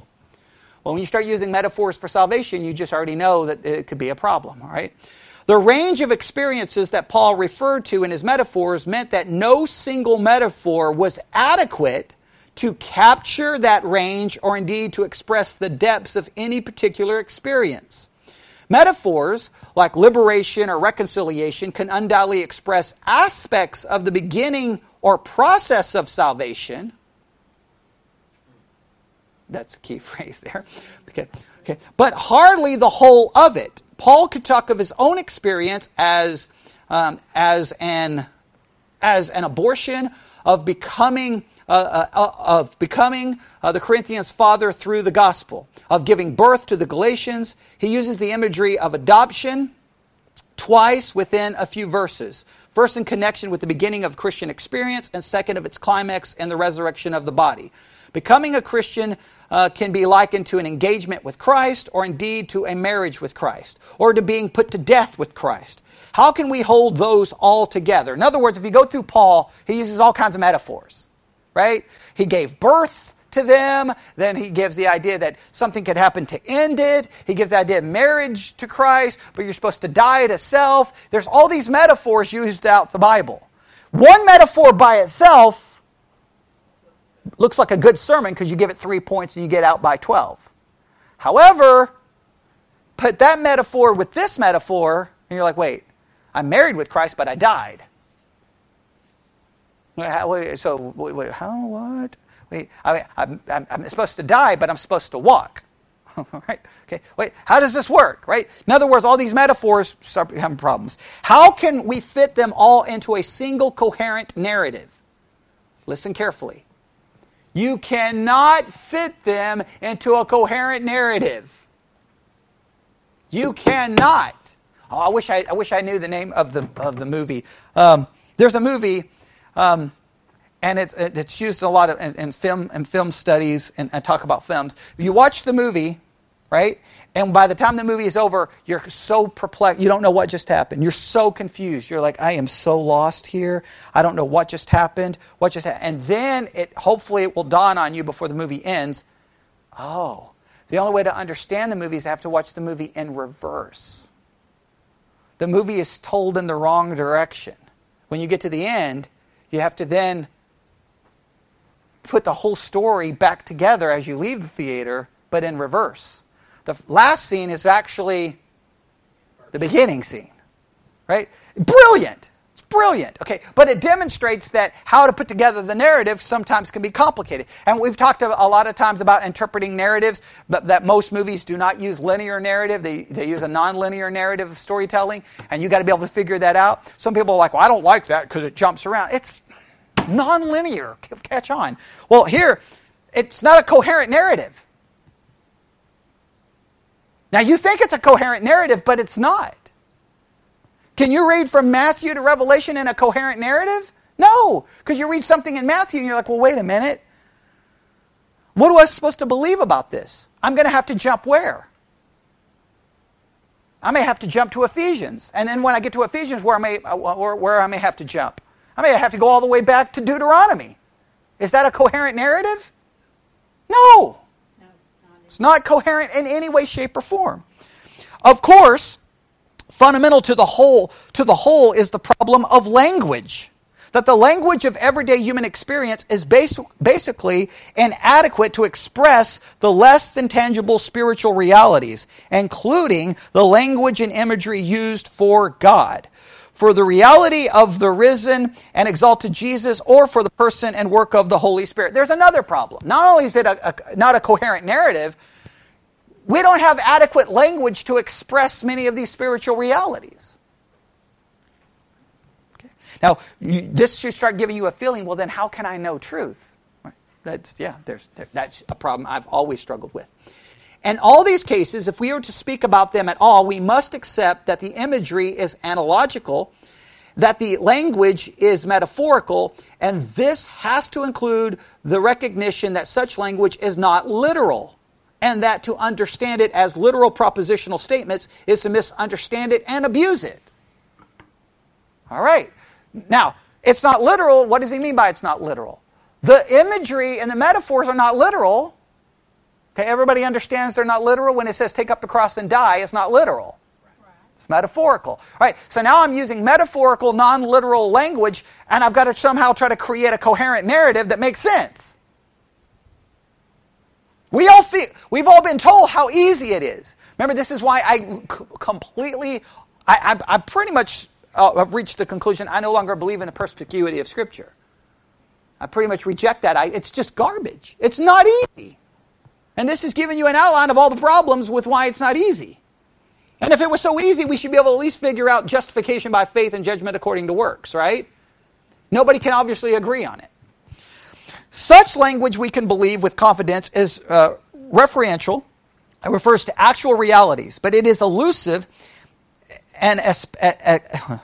Well, when you start using metaphors for salvation, you just already know that it could be a problem, all right? The range of experiences that Paul referred to in his metaphors meant that no single metaphor was adequate to capture that range or indeed to express the depths of any particular experience. Metaphors, like liberation or reconciliation, can undoubtedly express aspects of the beginning or process of salvation. that's a key phrase there. Okay, okay, but hardly the whole of it. Paul could talk of his own experience as um, as an as an abortion of becoming uh, uh, uh, of becoming uh, the Corinthians' father through the gospel, of giving birth to the Galatians. He uses the imagery of adoption twice within a few verses. First, in connection with the beginning of Christian experience, and second, of its climax and the resurrection of the body. Becoming a Christian uh, can be likened to an engagement with Christ, or indeed to a marriage with Christ, or to being put to death with Christ. How can we hold those all together? In other words, if you go through Paul, he uses all kinds of metaphors, right? He gave birth to them. Then he gives the idea that something could happen to end it. He gives the idea of marriage to Christ, but you're supposed to die to self. There's all these metaphors used out the Bible. One metaphor by itself looks like a good sermon because you give it three points and you get out by 12. However, put that metaphor with this metaphor, and you're like, wait, I'm married with Christ, but I died. So, wait, how, what? Wait, I, am I'm, I'm supposed to die, but I'm supposed to walk. right? Okay. Wait, how does this work? Right? In other words, all these metaphors start having problems. How can we fit them all into a single coherent narrative? Listen carefully. You cannot fit them into a coherent narrative. You cannot. Oh, I wish I, I wish I knew the name of the of the movie. Um, there's a movie, um, and it's it's used a lot of in, in film and film studies and, and talk about films. You watch the movie, right? And by the time the movie is over, you're so perplexed. You don't know what just happened. You're so confused. You're like, I am so lost here. I don't know what just happened. What just happened? And then it hopefully it will dawn on you before the movie ends. Oh, the only way to understand the movie is I have to watch the movie in reverse the movie is told in the wrong direction. When you get to the end, you have to then put the whole story back together as you leave the theater, but in reverse. The last scene is actually the beginning scene, right? Brilliant It's brilliant. Okay, but it demonstrates that how to put together the narrative sometimes can be complicated. And we've talked a lot of times about interpreting narratives, but that most movies do not use linear narrative. They, they use a nonlinear narrative of storytelling, and you got to be able to figure that out. Some people are like, well, I don't like that because it jumps around. It's nonlinear. Catch on. Well, here, it's not a coherent narrative. Now, you think it's a coherent narrative, but it's not. Can you read from Matthew to Revelation in a coherent narrative? No, because you read something in Matthew and you're like, well, wait a minute. What am I supposed to believe about this? I'm going to have to jump where? I may have to jump to Ephesians. And then when I get to Ephesians, where I may, uh, where, where I may have to jump? I may have to go all the way back to Deuteronomy. Is that a coherent narrative? No. It's not coherent in any way, shape, or form. Of course, fundamental to the whole to the whole is the problem of language that the language of everyday human experience is bas- basically inadequate to express the less than tangible spiritual realities, including the language and imagery used for God, for the reality of the risen and exalted Jesus, or for the person and work of the Holy Spirit. There's another problem. Not only is it a, a, not a coherent narrative, we don't have adequate language to express many of these spiritual realities. Okay. Now, you, this should start giving you a feeling well, then how can I know truth? Right. That's, yeah, there's, that's a problem I've always struggled with. And all these cases, if we were to speak about them at all, we must accept that the imagery is analogical, that the language is metaphorical, and this has to include the recognition that such language is not literal and that to understand it as literal propositional statements is to misunderstand it and abuse it. All right. Now, it's not literal. What does he mean by it's not literal? The imagery and the metaphors are not literal. Okay, everybody understands they're not literal. When it says take up the cross and die, it's not literal. It's metaphorical. All right, so now I'm using metaphorical, non literal language, and I've got to somehow try to create a coherent narrative that makes sense. We all see, we've all been told how easy it is. Remember, this is why I completely, I, I, I pretty much uh, have reached the conclusion I no longer believe in the perspicuity of Scripture. I pretty much reject that. I, it's just garbage. It's not easy. And this is giving you an outline of all the problems with why it's not easy. And if it was so easy, we should be able to at least figure out justification by faith and judgment according to works, right? Nobody can obviously agree on it. Such language we can believe with confidence is uh, referential. It refers to actual realities, but it is elusive and it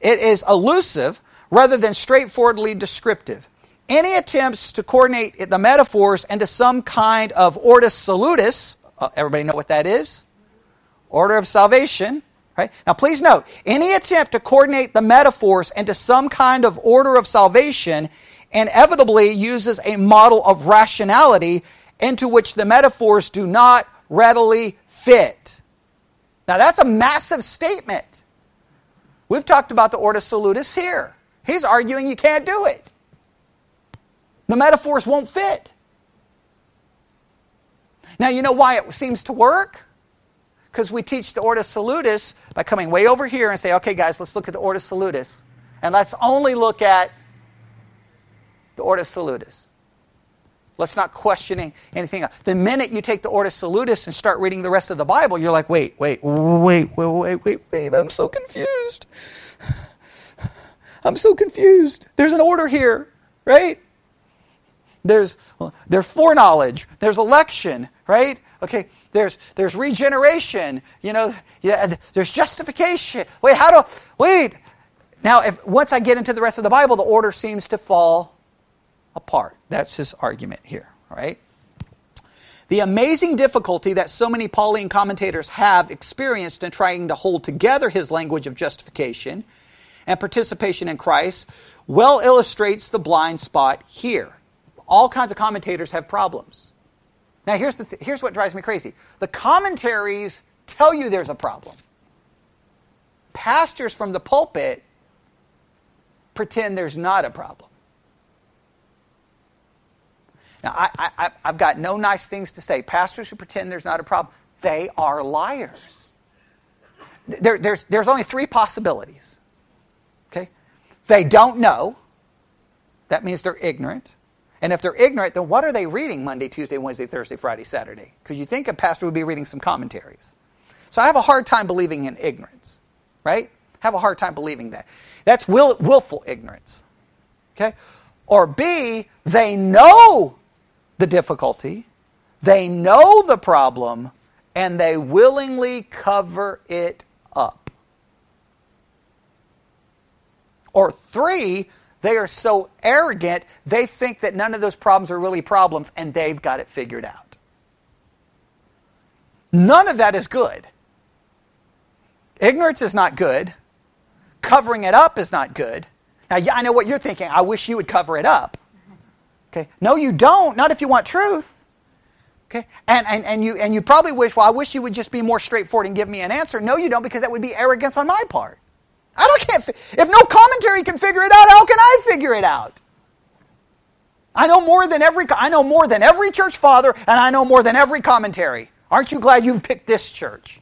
is elusive rather than straightforwardly descriptive. Any attempts to coordinate the metaphors into some kind of ordo salutis, uh, everybody know what that is? Order of salvation, right? Now please note, any attempt to coordinate the metaphors into some kind of order of salvation inevitably uses a model of rationality into which the metaphors do not readily fit. Now that's a massive statement. We've talked about the Ordo Salutis here. He's arguing you can't do it. The metaphors won't fit. Now, you know why it seems to work? Because we teach the Ordo Salutis by coming way over here and say, okay, guys, let's look at the Ordo Salutis. And let's only look at the Ordo Salutis. Let's not questioning anything else. The minute you take the Ordo Salutis and start reading the rest of the Bible, you're like, wait, wait, wait, wait, wait, wait, wait, I'm so confused. I'm so confused. There's an order here, right? There's there's foreknowledge. There's election, right? Okay. There's there's regeneration. You know, yeah. There's justification. Wait, how do? Wait. Now, if once I get into the rest of the Bible, the order seems to fall apart. That's his argument here, right? The amazing difficulty that so many Pauline commentators have experienced in trying to hold together his language of justification and participation in Christ well illustrates the blind spot here. All kinds of commentators have problems. Now, here's, the th- here's what drives me crazy the commentaries tell you there's a problem, pastors from the pulpit pretend there's not a problem. Now, I, I, I've got no nice things to say. Pastors who pretend there's not a problem, they are liars. There, there's, there's only three possibilities. Okay? They don't know. That means they're ignorant. And if they're ignorant, then what are they reading Monday, Tuesday, Wednesday, Thursday, Friday, Saturday? Because you think a pastor would be reading some commentaries. So I have a hard time believing in ignorance, right? Have a hard time believing that. That's will, willful ignorance. Okay? Or B, they know the difficulty, they know the problem, and they willingly cover it up. Or three, they are so arrogant, they think that none of those problems are really problems and they've got it figured out. None of that is good. Ignorance is not good. Covering it up is not good. Now, I know what you're thinking. I wish you would cover it up. Okay? No, you don't. Not if you want truth. Okay? And, and, and, you, and you probably wish, well, I wish you would just be more straightforward and give me an answer. No, you don't, because that would be arrogance on my part. I don't can't. If no commentary can figure it out, how can I figure it out? I know more than every. I know more than every church father, and I know more than every commentary. Aren't you glad you've picked this church?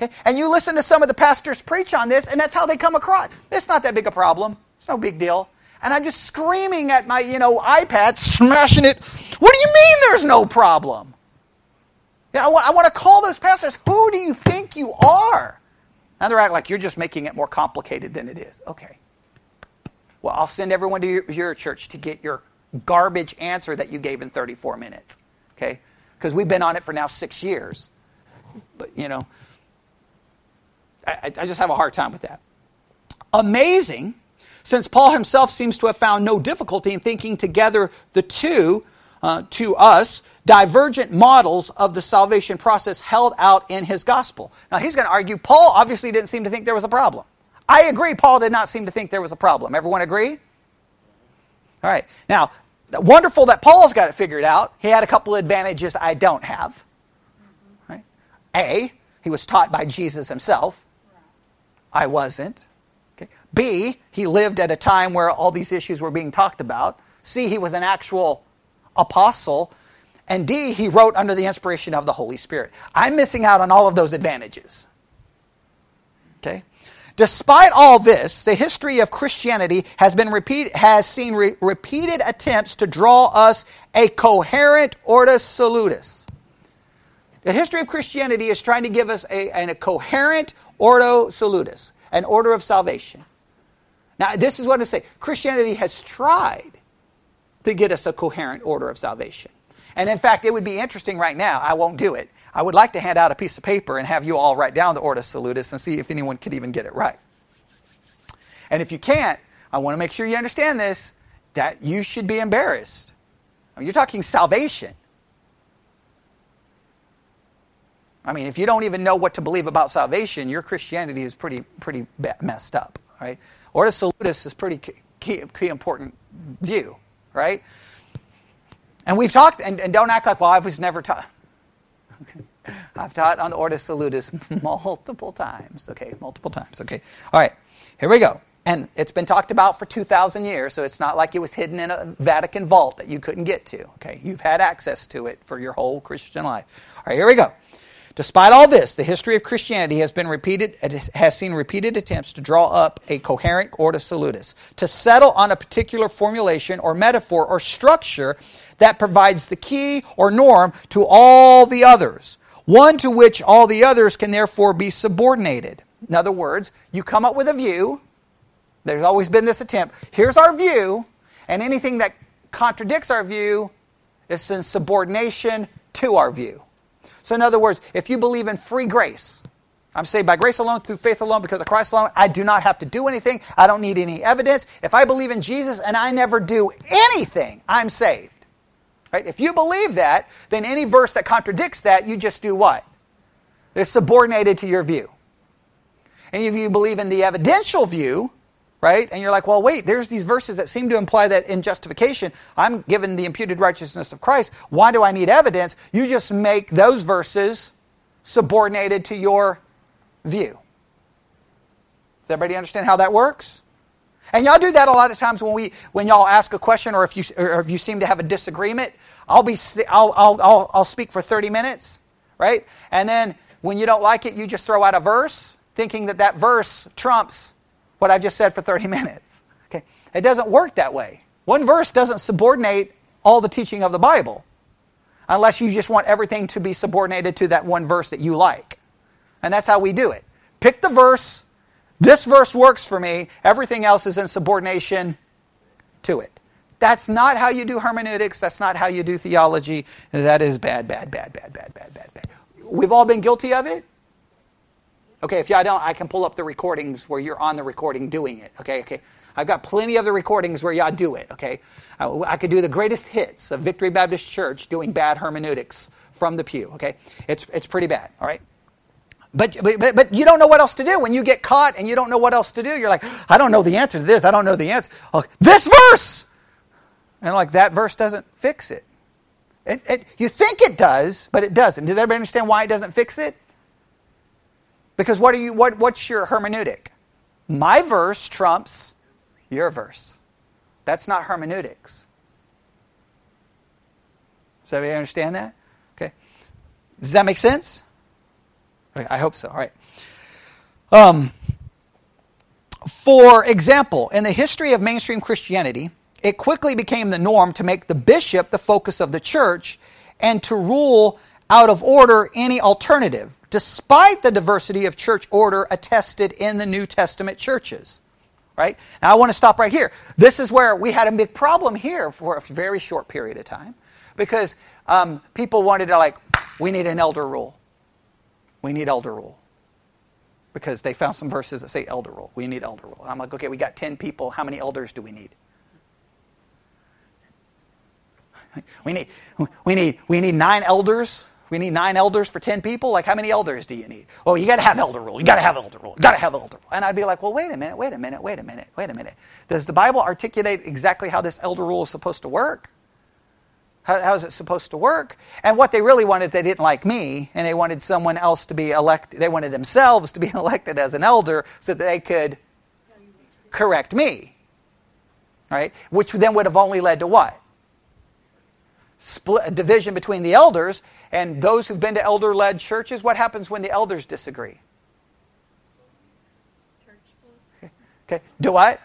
Okay, and you listen to some of the pastors preach on this, and that's how they come across. It's not that big a problem. It's no big deal. And I'm just screaming at my, you know, iPad, smashing it. What do you mean there's no problem? Yeah, I want to call those pastors. Who do you think you are? Now they're acting like you're just making it more complicated than it is. Okay. Well, I'll send everyone to your, your church to get your garbage answer that you gave in 34 minutes. Okay? Because we've been on it for now six years. But, you know, I, I just have a hard time with that. Amazing, since Paul himself seems to have found no difficulty in thinking together the two uh, to us divergent models of the salvation process held out in his gospel. Now, he's going to argue Paul obviously didn't seem to think there was a problem. I agree, Paul did not seem to think there was a problem. Everyone agree? All right. Now, wonderful that Paul's got it figured out. He had a couple of advantages I don't have. Right? A, he was taught by Jesus himself. I wasn't. Okay. B, he lived at a time where all these issues were being talked about. C, he was an actual apostle. And D, he wrote under the inspiration of the Holy Spirit. I'm missing out on all of those advantages. Okay? Despite all this, the history of Christianity has been repeat, has seen re- repeated attempts to draw us a coherent ordo salutis. The history of Christianity is trying to give us a, a coherent ordo salutis, an order of salvation. Now, this is what I say Christianity has tried to get us a coherent order of salvation. And in fact, it would be interesting right now. I won't do it. I would like to hand out a piece of paper and have you all write down the Ordo Salutis and see if anyone could even get it right. And if you can't, I want to make sure you understand this that you should be embarrassed. I mean, you're talking salvation. I mean, if you don't even know what to believe about salvation, your Christianity is pretty, pretty messed up, right? Ordo Salutis is pretty key, key important view, right? And we've talked, and, and don't act like, well, I was never taught. Okay. I've taught on the Ordo Salutis multiple times. Okay, multiple times. Okay. All right, here we go. And it's been talked about for 2,000 years, so it's not like it was hidden in a Vatican vault that you couldn't get to. Okay, you've had access to it for your whole Christian life. All right, here we go. Despite all this, the history of Christianity has been repeated has seen repeated attempts to draw up a coherent ordo salutis, to settle on a particular formulation or metaphor or structure that provides the key or norm to all the others, one to which all the others can therefore be subordinated. In other words, you come up with a view. There's always been this attempt. Here's our view, and anything that contradicts our view is in subordination to our view. So, in other words, if you believe in free grace, I'm saved by grace alone, through faith alone, because of Christ alone. I do not have to do anything. I don't need any evidence. If I believe in Jesus and I never do anything, I'm saved. Right? If you believe that, then any verse that contradicts that, you just do what? It's subordinated to your view. And if you believe in the evidential view, right? And you're like, well, wait, there's these verses that seem to imply that in justification, I'm given the imputed righteousness of Christ. Why do I need evidence? You just make those verses subordinated to your view. Does everybody understand how that works? And y'all do that a lot of times when we when y'all ask a question or if you or if you seem to have a disagreement. I'll be I'll I'll I'll, I'll speak for 30 minutes, right? And then when you don't like it, you just throw out a verse thinking that that verse trumps what I just said for 30 minutes. Okay? It doesn't work that way. One verse doesn't subordinate all the teaching of the Bible unless you just want everything to be subordinated to that one verse that you like. And that's how we do it. Pick the verse. This verse works for me. Everything else is in subordination to it. That's not how you do hermeneutics. That's not how you do theology. That is bad, bad, bad, bad, bad, bad, bad, bad. We've all been guilty of it. Okay, if y'all don't, I can pull up the recordings where you're on the recording doing it. Okay, okay. I've got plenty of the recordings where y'all do it. Okay, uh, I, I could do the greatest hits of Victory Baptist Church doing bad hermeneutics from the pew. Okay, it's it's pretty bad. All right. But, but, but you don't know what else to do. When you get caught and you don't know what else to do, you're like, I don't know the answer to this. I don't know the answer. Oh, this verse! And like, that verse doesn't fix it. It, it. You think it does, but it doesn't. Does everybody understand why it doesn't fix it? Because what are you what, what's your hermeneutic? My verse trumps your verse. That's not hermeneutics. Does everybody understand that? Okay. Does that make sense? Okay, I hope so. All right. Um, for example, in the history of mainstream Christianity, it quickly became the norm to make the bishop the focus of the church and to rule out of order any alternative despite the diversity of church order attested in the New Testament churches. Right? Now, I want to stop right here. This is where we had a big problem here for a very short period of time because um, people wanted to, like, we need an elder rule. We need elder rule. Because they found some verses that say elder rule. We need elder rule. And I'm like, okay, we got 10 people. How many elders do we need? We need, we need, we need nine elders we need nine elders for 10 people? Like, how many elders do you need? Oh, you got to have elder rule. You got to have elder rule. You got to have elder rule. And I'd be like, well, wait a minute, wait a minute, wait a minute, wait a minute. Does the Bible articulate exactly how this elder rule is supposed to work? How, how is it supposed to work? And what they really wanted, they didn't like me, and they wanted someone else to be elected. They wanted themselves to be elected as an elder so that they could correct me. Right? Which then would have only led to what? split, division between the elders and those who've been to elder led churches. What happens when the elders disagree? Church. Okay. Do what?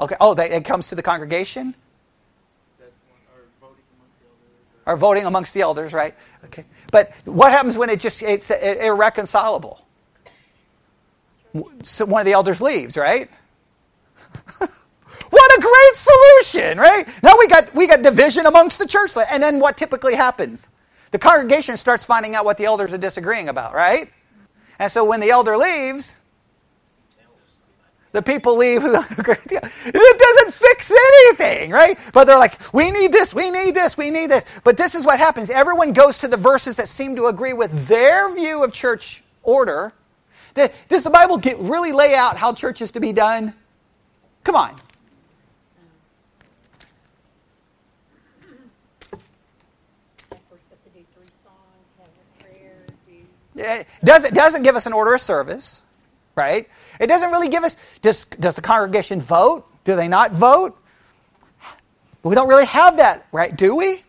Okay. Oh, that, it comes to the congregation? Or voting amongst the elders, right? Okay. But what happens when it just it's irreconcilable? So one of the elders leaves, right? what a great solution, right? Now we got we got division amongst the church, and then what typically happens? The congregation starts finding out what the elders are disagreeing about, right? And so when the elder leaves, the people leave who it doesn't fix anything, right? But they're like, we need this, we need this, we need this. But this is what happens. Everyone goes to the verses that seem to agree with their view of church order. Does the Bible get really lay out how church is to be done? Come on. It doesn't, doesn't give us an order of service, right? It doesn't really give us, does, does the congregation vote? Do they not vote? We don't really have that, right? Do we?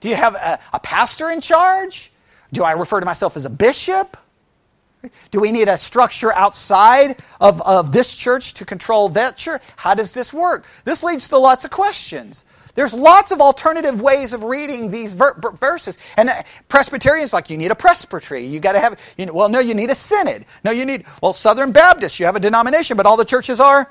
Do you have a, a pastor in charge? Do I refer to myself as a bishop? Do we need a structure outside of, of this church to control that church? How does this work? This leads to lots of questions. There's lots of alternative ways of reading these ver- verses. And uh, Presbyterians like you need a presbytery. You got to have you know, well no you need a synod. No you need well Southern Baptists you have a denomination but all the churches are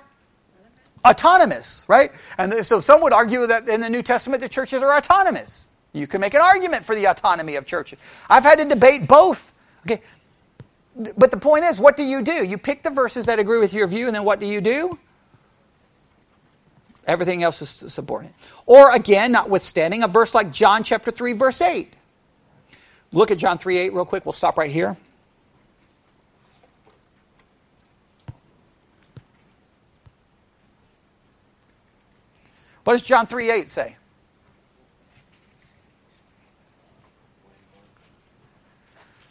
autonomous, right? And so some would argue that in the New Testament the churches are autonomous. You can make an argument for the autonomy of churches. I've had to debate both. Okay. But the point is, what do you do? You pick the verses that agree with your view, and then what do you do? Everything else is subordinate. Or again, notwithstanding, a verse like John chapter 3, verse 8. Look at John 3 8 real quick. We'll stop right here. What does John 3 8 say?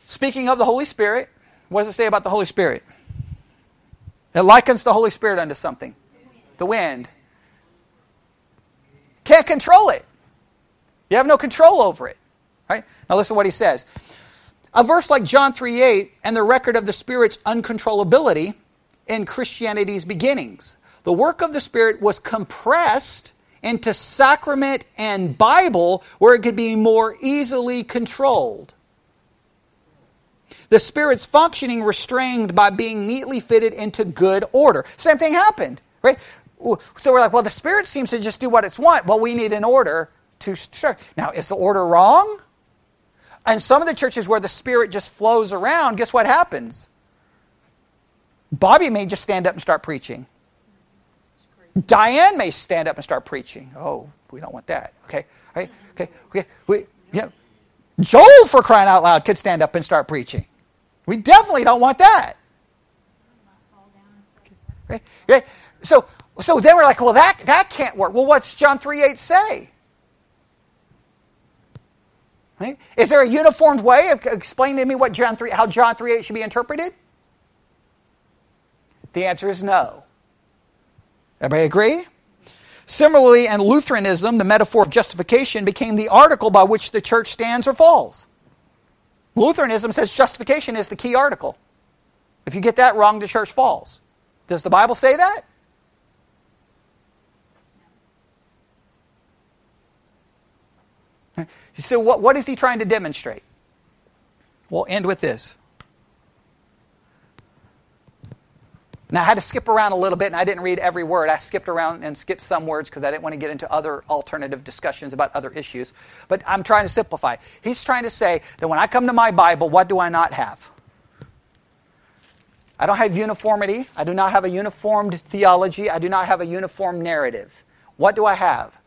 Speaking of the Holy Spirit, what does it say about the Holy Spirit? It likens the Holy Spirit unto something the wind. Can't control it. You have no control over it. Right? Now listen to what he says. A verse like John 3 8 and the record of the Spirit's uncontrollability in Christianity's beginnings. The work of the Spirit was compressed into sacrament and Bible where it could be more easily controlled. The Spirit's functioning restrained by being neatly fitted into good order. Same thing happened, right? So we're like, well, the Spirit seems to just do what it's want. Well, we need an order to start. Now, is the order wrong? And some of the churches where the Spirit just flows around, guess what happens? Bobby may just stand up and start preaching. Diane may stand up and start preaching. Oh, we don't want that. Okay, right? Okay, okay. We, yeah. Joel, for crying out loud, could stand up and start preaching. We definitely don't want that. Okay. So so then we're like, well, that, that can't work. Well, what's John 3 8 say? Right? Is there a uniformed way of explaining to me what John 3, how John 3 8 should be interpreted? The answer is no. Everybody agree? Similarly, in Lutheranism, the metaphor of justification became the article by which the church stands or falls. Lutheranism says justification is the key article. If you get that wrong, the church falls. Does the Bible say that? So, what, what is he trying to demonstrate? We'll end with this. Now, I had to skip around a little bit, and I didn't read every word. I skipped around and skipped some words because I didn't want to get into other alternative discussions about other issues. But I'm trying to simplify. He's trying to say that when I come to my Bible, what do I not have? I don't have uniformity. I do not have a uniformed theology. I do not have a uniform narrative. What do I have?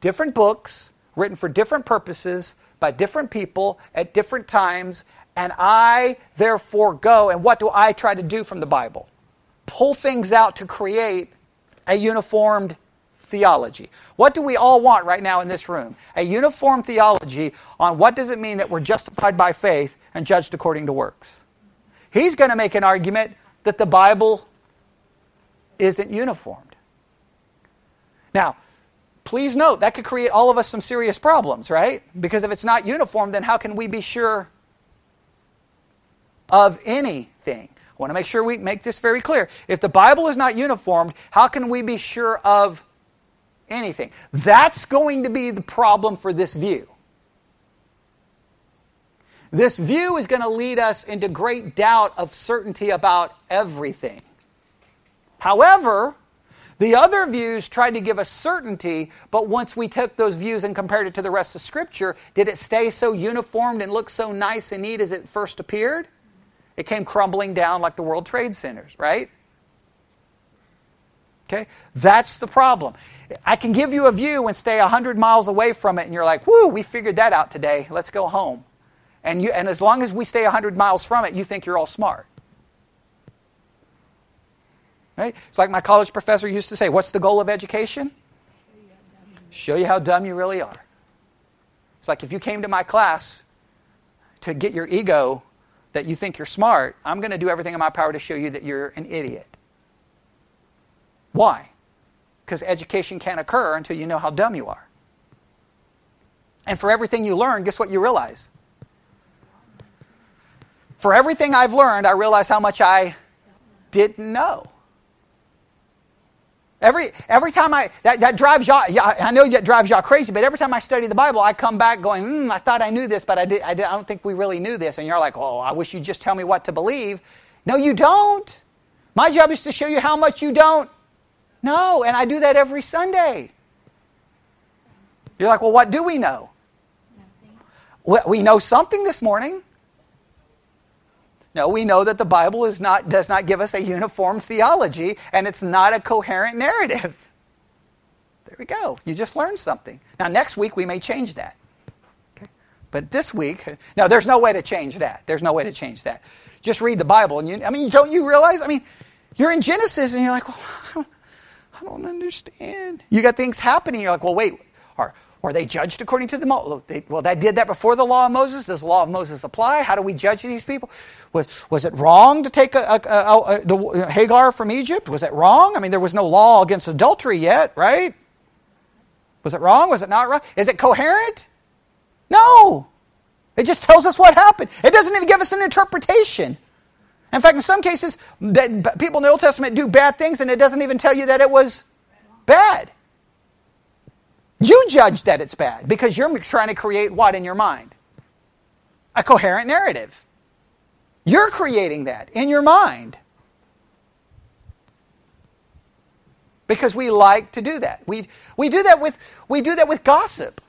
Different books written for different purposes by different people at different times, and I therefore go. And what do I try to do from the Bible? Pull things out to create a uniformed theology. What do we all want right now in this room? A uniform theology on what does it mean that we're justified by faith and judged according to works. He's going to make an argument that the Bible isn't uniformed. Now, please note that could create all of us some serious problems, right? Because if it's not uniform, then how can we be sure of anything? I want to make sure we make this very clear. If the Bible is not uniformed, how can we be sure of anything? That's going to be the problem for this view. This view is going to lead us into great doubt of certainty about everything. However, the other views tried to give us certainty, but once we took those views and compared it to the rest of Scripture, did it stay so uniformed and look so nice and neat as it first appeared? It came crumbling down like the World Trade Centers, right? Okay? That's the problem. I can give you a view and stay 100 miles away from it, and you're like, whoo, we figured that out today. Let's go home. And, you, and as long as we stay 100 miles from it, you think you're all smart. Right? It's like my college professor used to say what's the goal of education? Show you how dumb you really are. It's like if you came to my class to get your ego that you think you're smart, I'm going to do everything in my power to show you that you're an idiot. Why? Because education can't occur until you know how dumb you are. And for everything you learn, guess what you realize? For everything I've learned, I realize how much I didn't know. Every, every time I, that, that drives y'all, I know that drives y'all crazy, but every time I study the Bible, I come back going, mm, I thought I knew this, but I, did, I, did, I don't think we really knew this. And you're like, oh, I wish you'd just tell me what to believe. No, you don't. My job is to show you how much you don't know, and I do that every Sunday. You're like, well, what do we know? Nothing. We know something this morning. No, we know that the Bible is not, does not give us a uniform theology, and it's not a coherent narrative. There we go. You just learned something. Now, next week, we may change that. Okay? But this week, no, there's no way to change that. There's no way to change that. Just read the Bible, and you, I mean, don't you realize? I mean, you're in Genesis, and you're like, well, I don't, understand. You got things happening. You're like, well, wait, were they judged according to the law? Well, they did that before the law of Moses. Does the law of Moses apply? How do we judge these people? Was, was it wrong to take a, a, a, the uh, Hagar from Egypt? Was it wrong? I mean, there was no law against adultery yet, right? Was it wrong? Was it not wrong? Is it coherent? No. It just tells us what happened. It doesn't even give us an interpretation. In fact, in some cases, people in the Old Testament do bad things and it doesn't even tell you that it was bad. You judge that it's bad because you're trying to create what in your mind? A coherent narrative. You're creating that in your mind. Because we like to do that. We, we, do that with, we do that with gossip.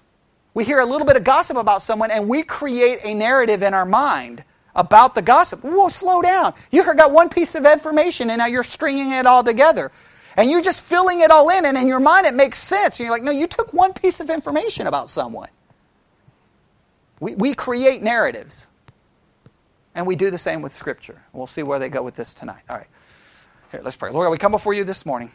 We hear a little bit of gossip about someone and we create a narrative in our mind about the gossip. Whoa, slow down. You got one piece of information and now you're stringing it all together. And you're just filling it all in, and in your mind it makes sense. And you're like, no, you took one piece of information about someone. We, we create narratives. And we do the same with Scripture. We'll see where they go with this tonight. All right. Here, let's pray. Lord, we come before you this morning.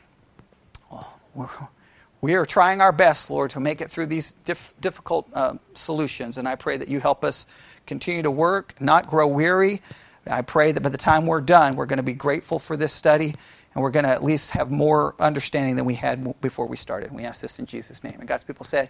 We are trying our best, Lord, to make it through these diff- difficult uh, solutions. And I pray that you help us continue to work, not grow weary. I pray that by the time we're done, we're going to be grateful for this study and we're going to at least have more understanding than we had before we started. We ask this in Jesus' name. And God's people said,